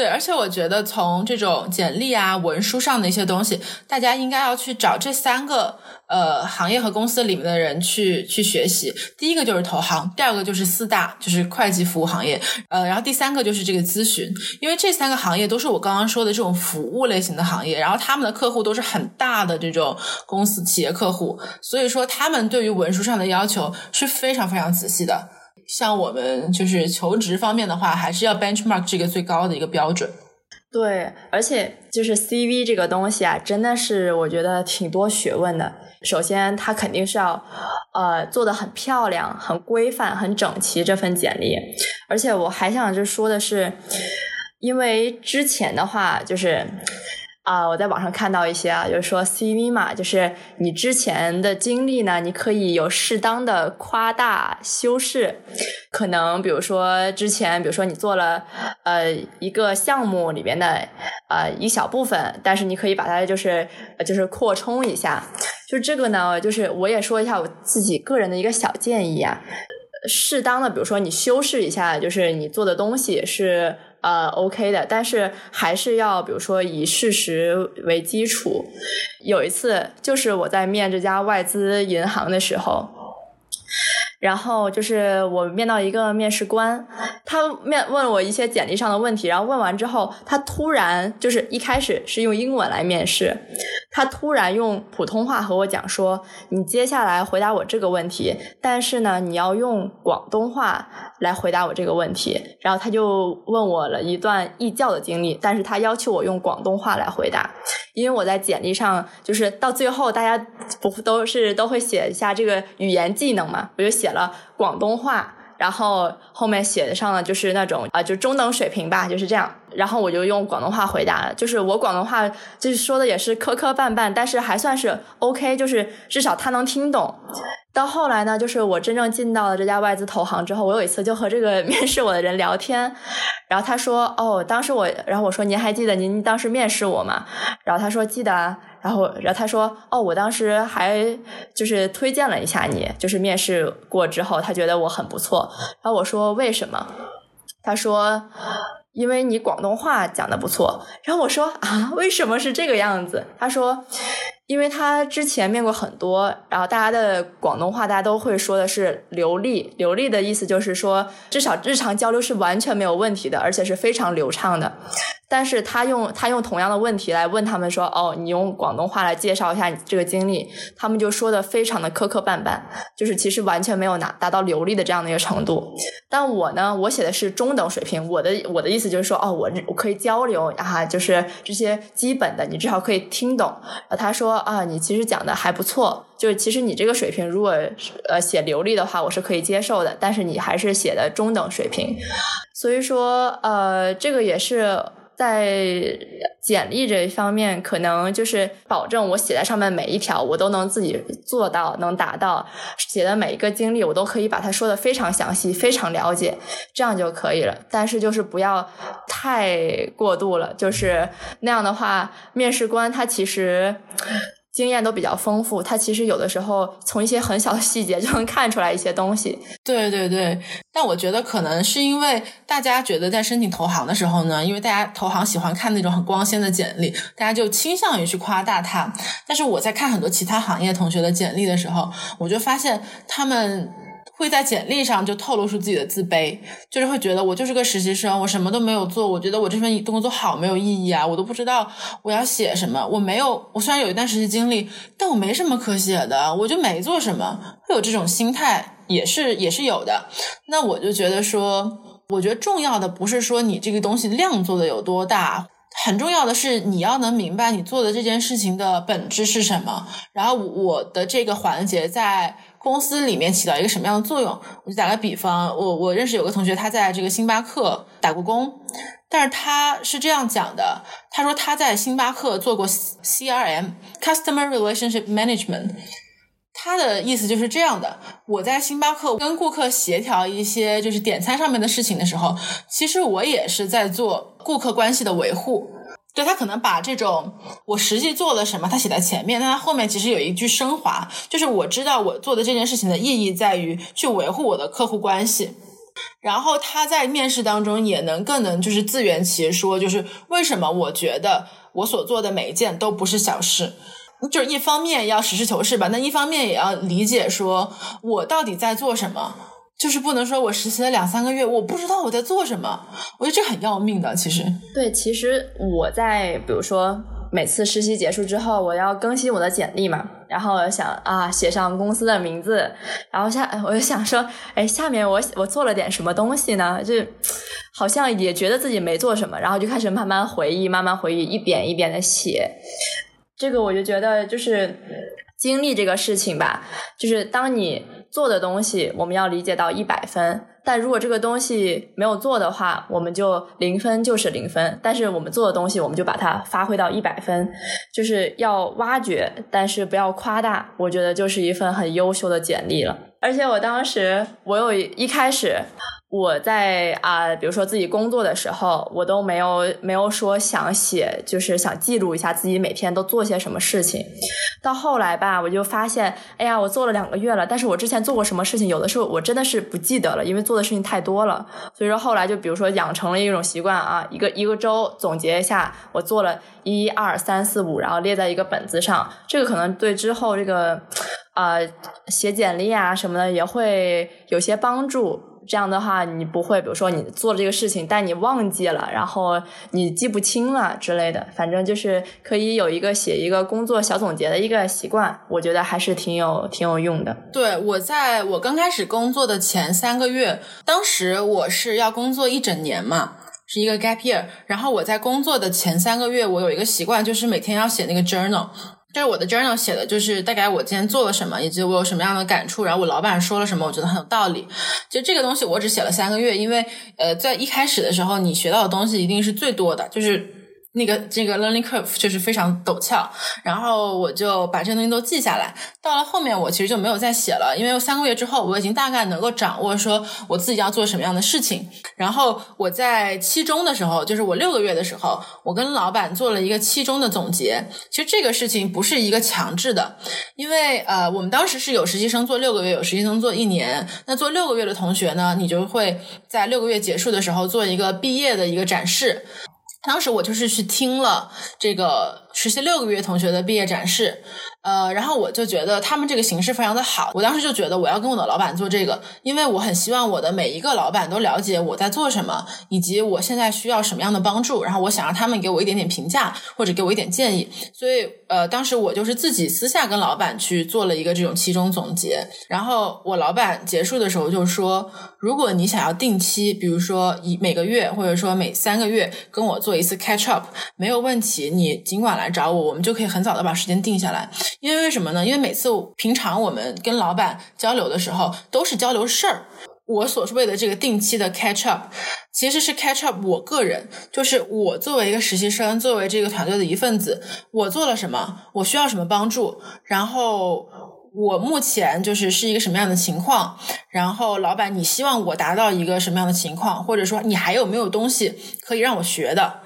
对，而且我觉得从这种简历啊、文书上的一些东西，大家应该要去找这三个呃行业和公司里面的人去去学习。第一个就是投行，第二个就是四大，就是会计服务行业，呃，然后第三个就是这个咨询，因为这三个行业都是我刚刚说的这种服务类型的行业，然后他们的客户都是很大的这种公司企业客户，所以说他们对于文书上的要求是非常非常仔细的。像我们就是求职方面的话，还是要 benchmark 这个最高的一个标准。对，而且就是 CV 这个东西啊，真的是我觉得挺多学问的。首先，它肯定是要呃做的很漂亮、很规范、很整齐这份简历。而且我还想就说的是，因为之前的话就是。啊，我在网上看到一些啊，就是说 CV 嘛，就是你之前的经历呢，你可以有适当的夸大修饰。可能比如说之前，比如说你做了呃一个项目里边的呃一小部分，但是你可以把它就是就是扩充一下。就这个呢，就是我也说一下我自己个人的一个小建议啊，适当的比如说你修饰一下，就是你做的东西是。呃，OK 的，但是还是要比如说以事实为基础。有一次，就是我在面这家外资银行的时候。然后就是我面到一个面试官，他面问了我一些简历上的问题，然后问完之后，他突然就是一开始是用英文来面试，他突然用普通话和我讲说：“你接下来回答我这个问题，但是呢，你要用广东话来回答我这个问题。”然后他就问我了一段义教的经历，但是他要求我用广东话来回答。因为我在简历上，就是到最后大家不都是都会写一下这个语言技能嘛？我就写了广东话，然后后面写上了就是那种啊，就中等水平吧，就是这样。然后我就用广东话回答了，就是我广东话就是说的也是磕磕绊绊，但是还算是 OK，就是至少他能听懂。到后来呢，就是我真正进到了这家外资投行之后，我有一次就和这个面试我的人聊天，然后他说：“哦，当时我，然后我说您还记得您当时面试我吗？”然后他说：“记得。”啊。”然后，然后他说：“哦，我当时还就是推荐了一下你，就是面试过之后，他觉得我很不错。”然后我说：“为什么？”他说。因为你广东话讲的不错，然后我说啊，为什么是这个样子？他说，因为他之前面过很多，然后大家的广东话大家都会说的是流利，流利的意思就是说至少日常交流是完全没有问题的，而且是非常流畅的。但是他用他用同样的问题来问他们说，哦，你用广东话来介绍一下你这个经历，他们就说的非常的磕磕绊绊，就是其实完全没有拿达到流利的这样的一个程度。但我呢，我写的是中等水平，我的我的意思就是说，哦，我我可以交流啊，就是这些基本的，你至少可以听懂。然后他说啊，你其实讲的还不错，就是其实你这个水平如果呃写流利的话，我是可以接受的，但是你还是写的中等水平。所以说呃，这个也是。在简历这一方面，可能就是保证我写在上面每一条，我都能自己做到，能达到写的每一个经历，我都可以把它说的非常详细，非常了解，这样就可以了。但是就是不要太过度了，就是那样的话，面试官他其实。经验都比较丰富，他其实有的时候从一些很小的细节 [LAUGHS] 就能看出来一些东西。对对对，但我觉得可能是因为大家觉得在申请投行的时候呢，因为大家投行喜欢看那种很光鲜的简历，大家就倾向于去夸大它。但是我在看很多其他行业同学的简历的时候，我就发现他们。会在简历上就透露出自己的自卑，就是会觉得我就是个实习生，我什么都没有做，我觉得我这份工作好没有意义啊，我都不知道我要写什么，我没有，我虽然有一段实习经历，但我没什么可写的，我就没做什么，会有这种心态，也是也是有的。那我就觉得说，我觉得重要的不是说你这个东西量做的有多大，很重要的是你要能明白你做的这件事情的本质是什么，然后我的这个环节在。公司里面起到一个什么样的作用？我就打个比方，我我认识有个同学，他在这个星巴克打过工，但是他是这样讲的，他说他在星巴克做过 CRM（Customer Relationship Management）。他的意思就是这样的：我在星巴克跟顾客协调一些就是点餐上面的事情的时候，其实我也是在做顾客关系的维护。对他可能把这种我实际做了什么，他写在前面，但他后面其实有一句升华，就是我知道我做的这件事情的意义在于去维护我的客户关系。然后他在面试当中也能更能就是自圆其说，就是为什么我觉得我所做的每一件都不是小事。就是一方面要实事求是吧，那一方面也要理解说我到底在做什么，就是不能说我实习了两三个月，我不知道我在做什么，我觉得这很要命的。其实，对，其实我在比如说每次实习结束之后，我要更新我的简历嘛，然后想啊写上公司的名字，然后下我就想说，哎，下面我我做了点什么东西呢？就好像也觉得自己没做什么，然后就开始慢慢回忆，慢慢回忆，一点一点的写。这个我就觉得就是经历这个事情吧，就是当你做的东西，我们要理解到一百分；但如果这个东西没有做的话，我们就零分就是零分。但是我们做的东西，我们就把它发挥到一百分，就是要挖掘，但是不要夸大。我觉得就是一份很优秀的简历了。而且我当时，我有一开始。我在啊，比如说自己工作的时候，我都没有没有说想写，就是想记录一下自己每天都做些什么事情。到后来吧，我就发现，哎呀，我做了两个月了，但是我之前做过什么事情，有的时候我真的是不记得了，因为做的事情太多了。所以说后来就比如说养成了一种习惯啊，一个一个周总结一下我做了一二三四五，然后列在一个本子上，这个可能对之后这个啊写简历啊什么的也会有些帮助。这样的话，你不会，比如说你做这个事情，但你忘记了，然后你记不清了之类的。反正就是可以有一个写一个工作小总结的一个习惯，我觉得还是挺有挺有用的。对我在我刚开始工作的前三个月，当时我是要工作一整年嘛，是一个 gap year。然后我在工作的前三个月，我有一个习惯，就是每天要写那个 journal。这是我的 journal 写的，就是大概我今天做了什么，以及我有什么样的感触，然后我老板说了什么，我觉得很有道理。就这个东西，我只写了三个月，因为呃，在一开始的时候，你学到的东西一定是最多的，就是。那个这个 learning curve 就是非常陡峭，然后我就把这些东西都记下来。到了后面，我其实就没有再写了，因为三个月之后，我已经大概能够掌握说我自己要做什么样的事情。然后我在期中的时候，就是我六个月的时候，我跟老板做了一个期中的总结。其实这个事情不是一个强制的，因为呃，我们当时是有实习生做六个月，有实习生做一年。那做六个月的同学呢，你就会在六个月结束的时候做一个毕业的一个展示。当时我就是去听了这个实习六个月同学的毕业展示。呃，然后我就觉得他们这个形式非常的好，我当时就觉得我要跟我的老板做这个，因为我很希望我的每一个老板都了解我在做什么，以及我现在需要什么样的帮助，然后我想让他们给我一点点评价或者给我一点建议，所以呃，当时我就是自己私下跟老板去做了一个这种期中总结，然后我老板结束的时候就说，如果你想要定期，比如说以每个月或者说每三个月跟我做一次 catch up，没有问题，你尽管来找我，我们就可以很早的把时间定下来。因为为什么呢？因为每次平常我们跟老板交流的时候，都是交流事儿。我所谓的这个定期的 catch up，其实是 catch up 我个人，就是我作为一个实习生，作为这个团队的一份子，我做了什么，我需要什么帮助，然后我目前就是是一个什么样的情况，然后老板你希望我达到一个什么样的情况，或者说你还有没有东西可以让我学的。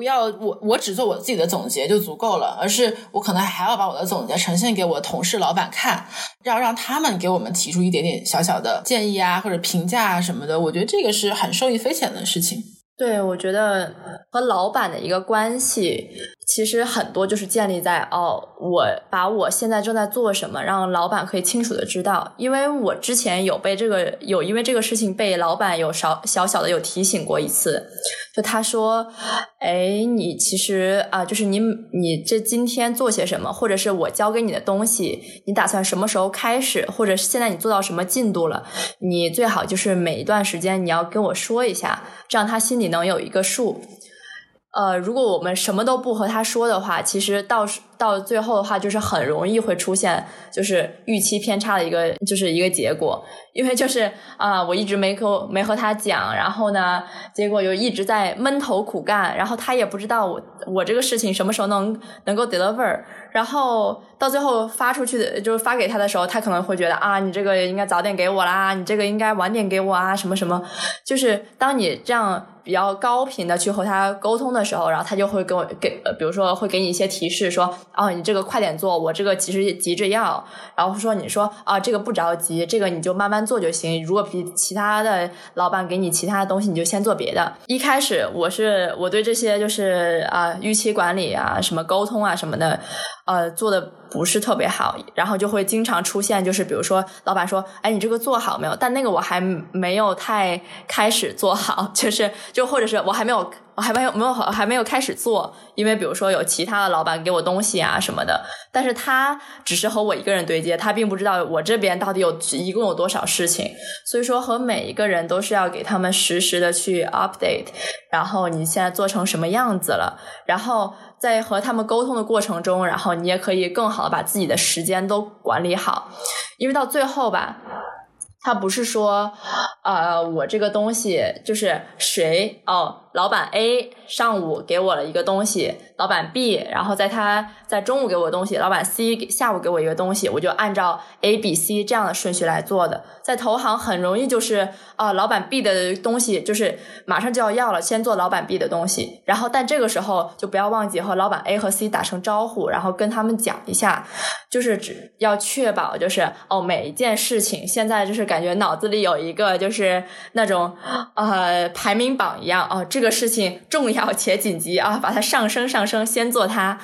不要我我只做我自己的总结就足够了，而是我可能还要把我的总结呈现给我同事、老板看，要让他们给我们提出一点点小小的建议啊，或者评价啊什么的。我觉得这个是很受益匪浅的事情。对，我觉得和老板的一个关系。其实很多就是建立在哦，我把我现在正在做什么，让老板可以清楚的知道。因为我之前有被这个有因为这个事情被老板有少小小的有提醒过一次，就他说，哎，你其实啊，就是你你这今天做些什么，或者是我交给你的东西，你打算什么时候开始，或者是现在你做到什么进度了，你最好就是每一段时间你要跟我说一下，这样他心里能有一个数。呃，如果我们什么都不和他说的话，其实到到最后的话，就是很容易会出现就是预期偏差的一个就是一个结果，因为就是啊，我一直没和没和他讲，然后呢，结果又一直在闷头苦干，然后他也不知道我我这个事情什么时候能能够 deliver，然后到最后发出去的就是发给他的时候，他可能会觉得啊，你这个应该早点给我啦，你这个应该晚点给我啊，什么什么，就是当你这样。比较高频的去和他沟通的时候，然后他就会给我给，比如说会给你一些提示，说哦，你这个快点做，我这个其实急着要。然后说你说啊，这个不着急，这个你就慢慢做就行。如果比其他的老板给你其他的东西，你就先做别的。一开始我是我对这些就是啊预期管理啊什么沟通啊什么的，呃做的不是特别好，然后就会经常出现就是比如说老板说，哎，你这个做好没有？但那个我还没有太开始做好，[LAUGHS] 就是。就或者是我还没有，我还没有没有还没有开始做，因为比如说有其他的老板给我东西啊什么的，但是他只是和我一个人对接，他并不知道我这边到底有一共有多少事情，所以说和每一个人都是要给他们实时的去 update，然后你现在做成什么样子了，然后在和他们沟通的过程中，然后你也可以更好的把自己的时间都管理好，因为到最后吧。他不是说，呃，我这个东西就是谁哦。老板 A 上午给我了一个东西，老板 B 然后在他在中午给我东西，老板 C 下午给我一个东西，我就按照 A、B、C 这样的顺序来做的。在投行很容易就是啊，老板 B 的东西就是马上就要要了，先做老板 B 的东西，然后但这个时候就不要忘记和老板 A 和 C 打声招呼，然后跟他们讲一下，就是只要确保就是哦每一件事情现在就是感觉脑子里有一个就是那种呃排名榜一样哦这。这个事情重要且紧急啊，把它上升上升，先做它，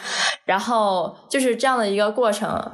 然后就是这样的一个过程，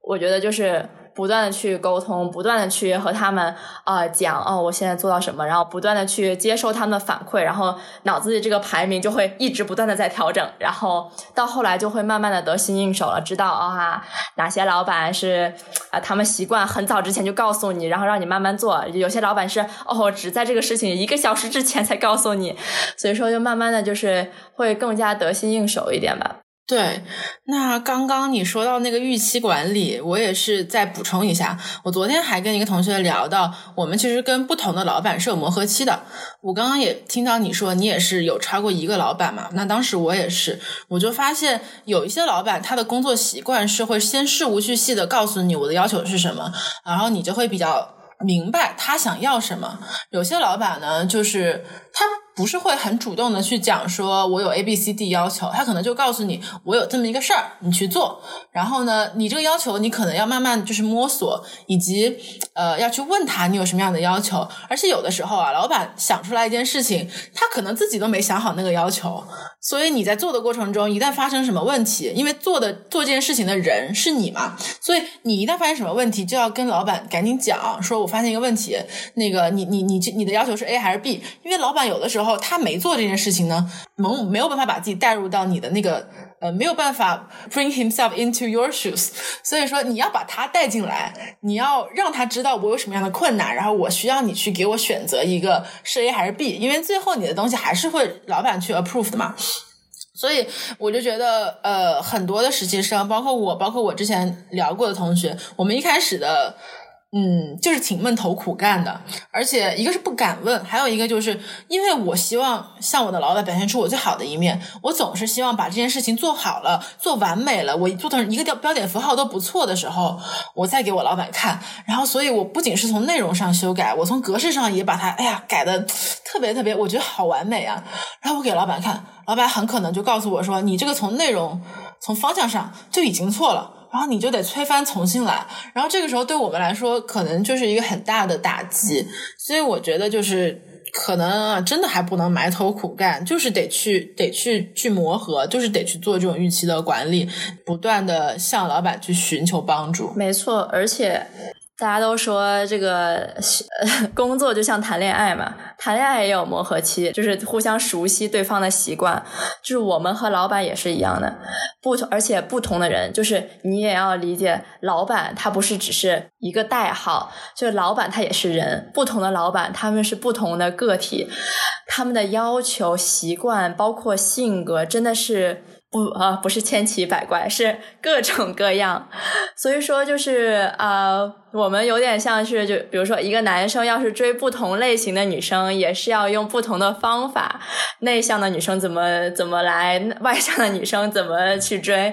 我觉得就是。不断的去沟通，不断的去和他们啊讲哦，我现在做到什么，然后不断的去接受他们的反馈，然后脑子里这个排名就会一直不断的在调整，然后到后来就会慢慢的得心应手了，知道啊哪些老板是啊他们习惯很早之前就告诉你，然后让你慢慢做，有些老板是哦只在这个事情一个小时之前才告诉你，所以说就慢慢的就是会更加得心应手一点吧。对，那刚刚你说到那个预期管理，我也是再补充一下。我昨天还跟一个同学聊到，我们其实跟不同的老板是有磨合期的。我刚刚也听到你说你也是有超过一个老板嘛？那当时我也是，我就发现有一些老板他的工作习惯是会先事无巨细的告诉你我的要求是什么，然后你就会比较明白他想要什么。有些老板呢，就是他。不是会很主动的去讲说，我有 A B C D 要求，他可能就告诉你，我有这么一个事儿，你去做。然后呢，你这个要求你可能要慢慢就是摸索，以及呃要去问他你有什么样的要求。而且有的时候啊，老板想出来一件事情，他可能自己都没想好那个要求，所以你在做的过程中，一旦发生什么问题，因为做的做这件事情的人是你嘛，所以你一旦发生什么问题，就要跟老板赶紧讲，说我发现一个问题，那个你你你你的要求是 A 还是 B？因为老板有的时候。然后他没做这件事情呢，没没有办法把自己带入到你的那个呃，没有办法 bring himself into your shoes，所以说你要把他带进来，你要让他知道我有什么样的困难，然后我需要你去给我选择一个是 A 还是 B，因为最后你的东西还是会老板去 approve 的嘛。所以我就觉得呃，很多的实习生，包括我，包括我之前聊过的同学，我们一开始的。嗯，就是挺闷头苦干的，而且一个是不敢问，还有一个就是因为我希望向我的老板表现出我最好的一面，我总是希望把这件事情做好了，做完美了，我做成一个标标点符号都不错的时候，我再给我老板看。然后，所以我不仅是从内容上修改，我从格式上也把它，哎呀，改的特别特别，我觉得好完美啊。然后我给老板看，老板很可能就告诉我说：“你这个从内容、从方向上就已经错了。”然后你就得推翻重新来，然后这个时候对我们来说可能就是一个很大的打击，所以我觉得就是可能啊，真的还不能埋头苦干，就是得去得去去磨合，就是得去做这种预期的管理，不断的向老板去寻求帮助。没错，而且大家都说这个 [LAUGHS] 工作就像谈恋爱嘛，谈恋爱也有磨合期，就是互相熟悉对方的习惯。就是我们和老板也是一样的，不同而且不同的人，就是你也要理解，老板他不是只是一个代号，就老板他也是人，不同的老板他们是不同的个体，他们的要求、习惯包括性格，真的是。不啊，不是千奇百怪，是各种各样。所以说，就是啊，我们有点像是，就比如说，一个男生要是追不同类型的女生，也是要用不同的方法。内向的女生怎么怎么来，外向的女生怎么去追？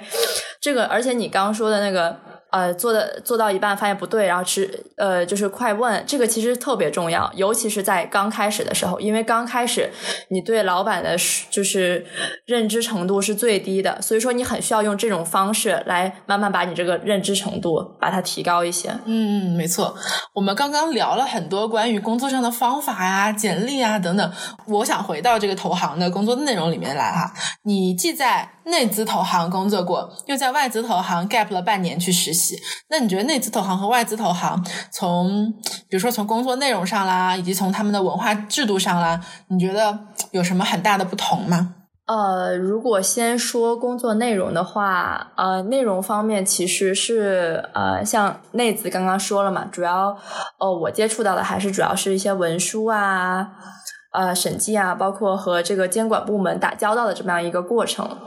这个，而且你刚刚说的那个。呃，做的做到一半发现不对，然后吃呃就是快问，这个其实特别重要，尤其是在刚开始的时候，因为刚开始你对老板的就是认知程度是最低的，所以说你很需要用这种方式来慢慢把你这个认知程度把它提高一些。嗯嗯，没错，我们刚刚聊了很多关于工作上的方法呀、简历啊等等，我想回到这个投行的工作内容里面来哈，你既在内资投行工作过，又在外资投行 gap 了半年去实习。那你觉得内资投行和外资投行，从比如说从工作内容上啦，以及从他们的文化制度上啦，你觉得有什么很大的不同吗？呃，如果先说工作内容的话，呃，内容方面其实是呃，像内资刚刚说了嘛，主要呃，我接触到的还是主要是一些文书啊、呃审计啊，包括和这个监管部门打交道的这么样一个过程。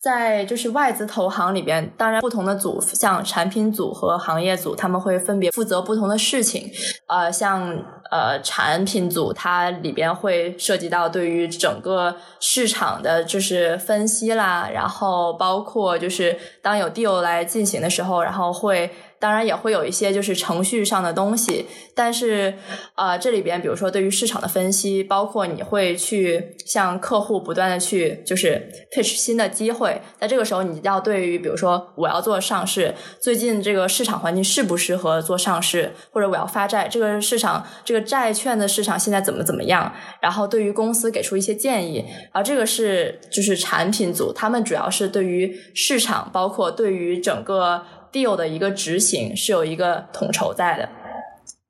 在就是外资投行里边，当然不同的组，像产品组和行业组，他们会分别负责不同的事情。呃，像呃产品组，它里边会涉及到对于整个市场的就是分析啦，然后包括就是当有 deal 来进行的时候，然后会。当然也会有一些就是程序上的东西，但是呃，这里边比如说对于市场的分析，包括你会去向客户不断的去就是 pitch 新的机会，在这个时候你要对于比如说我要做上市，最近这个市场环境适不适合做上市，或者我要发债，这个市场这个债券的市场现在怎么怎么样，然后对于公司给出一些建议，而这个是就是产品组，他们主要是对于市场，包括对于整个。Deal 的一个执行是有一个统筹在的。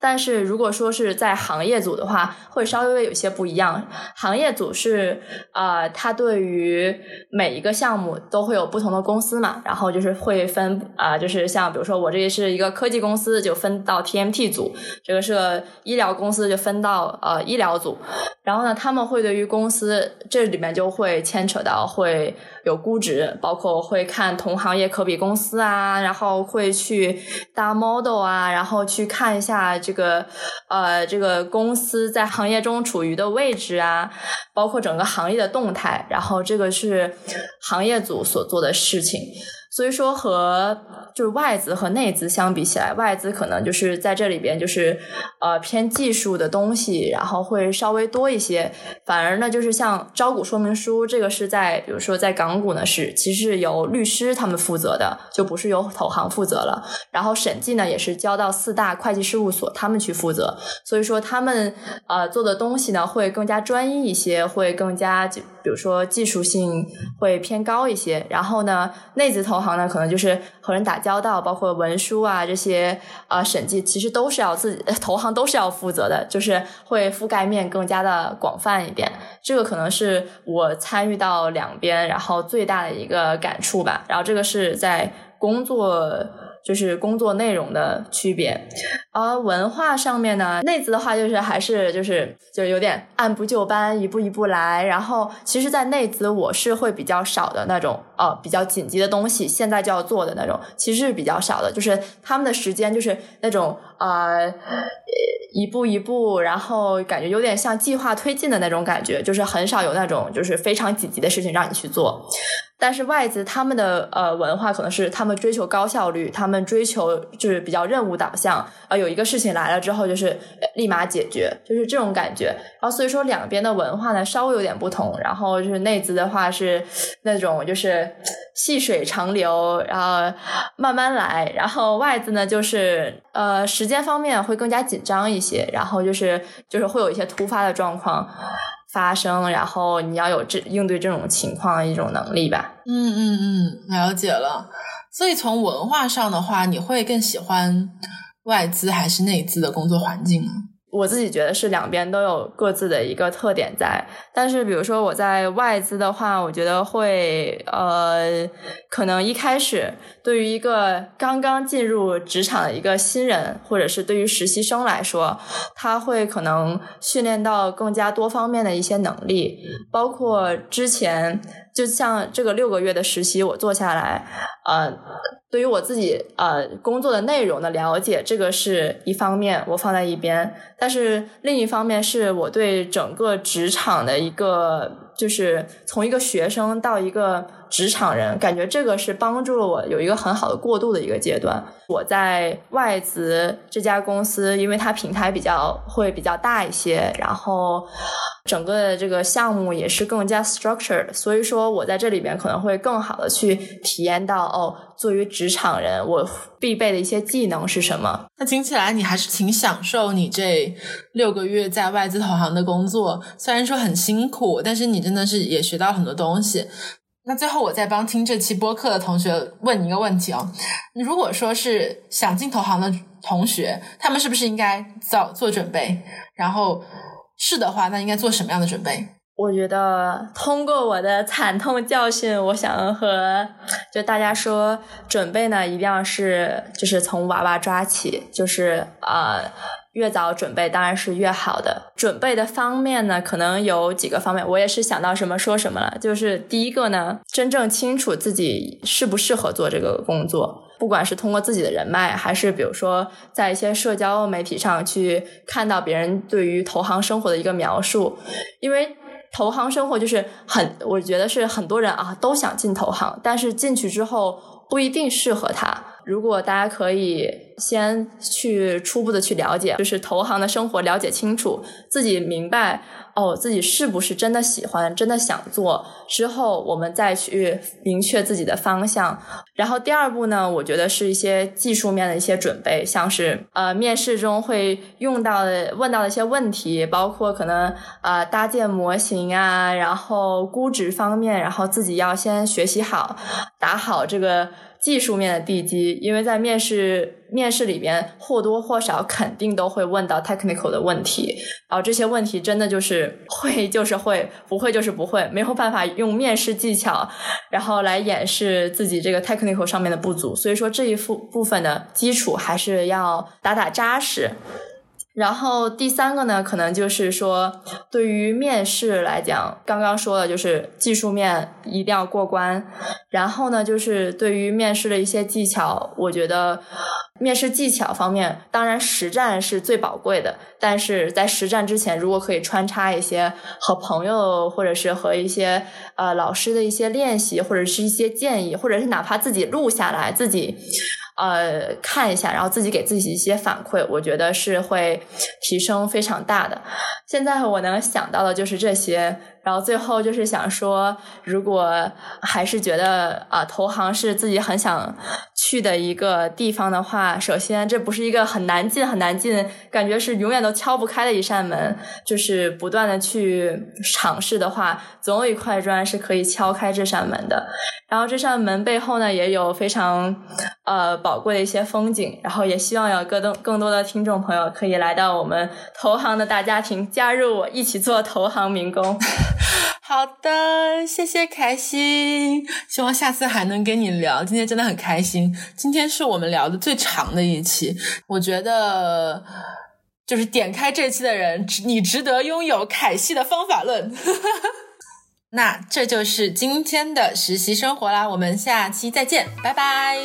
但是如果说是在行业组的话，会稍微有些不一样。行业组是啊，它对于每一个项目都会有不同的公司嘛，然后就是会分啊，就是像比如说我这里是一个科技公司，就分到 TMT 组；这个是医疗公司，就分到呃医疗组。然后呢，他们会对于公司这里面就会牵扯到会有估值，包括会看同行业可比公司啊，然后会去搭 model 啊，然后去看一下。这这个呃，这个公司在行业中处于的位置啊，包括整个行业的动态，然后这个是行业组所做的事情。所以说和就是外资和内资相比起来，外资可能就是在这里边就是呃偏技术的东西，然后会稍微多一些。反而呢，就是像招股说明书这个是在比如说在港股呢是其实是由律师他们负责的，就不是由投行负责了。然后审计呢也是交到四大会计事务所他们去负责。所以说他们呃做的东西呢会更加专一一些，会更加就比如说技术性会偏高一些。然后呢，内资投行呢，可能就是和人打交道，包括文书啊这些啊审计，其实都是要自己投行都是要负责的，[LAUGHS] 就是会覆盖面更加的广泛一点。这个可能是我参与到两边，然后最大的一个感触吧。然后这个是在工作。就是工作内容的区别，而文化上面呢，内资的话就是还是就是就有点按部就班，一步一步来。然后其实，在内资我是会比较少的那种，呃，比较紧急的东西，现在就要做的那种，其实是比较少的。就是他们的时间就是那种呃一步一步，然后感觉有点像计划推进的那种感觉，就是很少有那种就是非常紧急的事情让你去做。但是外资他们的呃文化可能是他们追求高效率，他们追求就是比较任务导向，呃有一个事情来了之后就是立马解决，就是这种感觉。然后所以说两边的文化呢稍微有点不同。然后就是内资的话是那种就是细水长流，然后慢慢来。然后外资呢就是呃时间方面会更加紧张一些，然后就是就是会有一些突发的状况。发生，然后你要有这应对这种情况的一种能力吧。嗯嗯嗯，了解了。所以从文化上的话，你会更喜欢外资还是内资的工作环境呢？我自己觉得是两边都有各自的一个特点在，但是比如说我在外资的话，我觉得会呃，可能一开始对于一个刚刚进入职场的一个新人，或者是对于实习生来说，他会可能训练到更加多方面的一些能力，包括之前就像这个六个月的实习，我做下来，呃。对于我自己呃工作的内容的了解，这个是一方面，我放在一边。但是另一方面，是我对整个职场的一个，就是从一个学生到一个。职场人感觉这个是帮助了我有一个很好的过渡的一个阶段。我在外资这家公司，因为它平台比较会比较大一些，然后整个的这个项目也是更加 structured，所以说我在这里边可能会更好的去体验到哦，作为职场人我必备的一些技能是什么。那听起来你还是挺享受你这六个月在外资投行的工作，虽然说很辛苦，但是你真的是也学到很多东西。那最后，我再帮听这期播客的同学问你一个问题哦：如果说是想进投行的同学，他们是不是应该早做准备？然后是的话，那应该做什么样的准备？我觉得通过我的惨痛教训，我想和就大家说，准备呢一定要是就是从娃娃抓起，就是啊。越早准备当然是越好的。准备的方面呢，可能有几个方面，我也是想到什么说什么了。就是第一个呢，真正清楚自己适不适合做这个工作，不管是通过自己的人脉，还是比如说在一些社交媒体上去看到别人对于投行生活的一个描述，因为投行生活就是很，我觉得是很多人啊都想进投行，但是进去之后不一定适合他。如果大家可以先去初步的去了解，就是投行的生活，了解清楚，自己明白哦，自己是不是真的喜欢，真的想做，之后我们再去明确自己的方向。然后第二步呢，我觉得是一些技术面的一些准备，像是呃面试中会用到的、问到的一些问题，包括可能呃搭建模型啊，然后估值方面，然后自己要先学习好，打好这个。技术面的地基，因为在面试面试里边或多或少肯定都会问到 technical 的问题，然后这些问题真的就是会就是会，不会就是不会，没有办法用面试技巧然后来掩饰自己这个 technical 上面的不足，所以说这一副部分的基础还是要打打扎实。然后第三个呢，可能就是说，对于面试来讲，刚刚说的就是技术面一定要过关。然后呢，就是对于面试的一些技巧，我觉得面试技巧方面，当然实战是最宝贵的。但是在实战之前，如果可以穿插一些和朋友或者是和一些呃老师的一些练习，或者是一些建议，或者是哪怕自己录下来自己。呃，看一下，然后自己给自己一些反馈，我觉得是会提升非常大的。现在我能想到的就是这些。然后最后就是想说，如果还是觉得啊，投行是自己很想去的一个地方的话，首先这不是一个很难进、很难进，感觉是永远都敲不开的一扇门。就是不断的去尝试的话，总有一块砖是可以敲开这扇门的。然后这扇门背后呢，也有非常呃宝贵的一些风景。然后也希望有更多更多的听众朋友可以来到我们投行的大家庭，加入我一起做投行民工。好的，谢谢凯西，希望下次还能跟你聊。今天真的很开心，今天是我们聊的最长的一期。我觉得，就是点开这期的人，你值得拥有凯西的方法论。[LAUGHS] 那这就是今天的实习生活啦，我们下期再见，拜拜。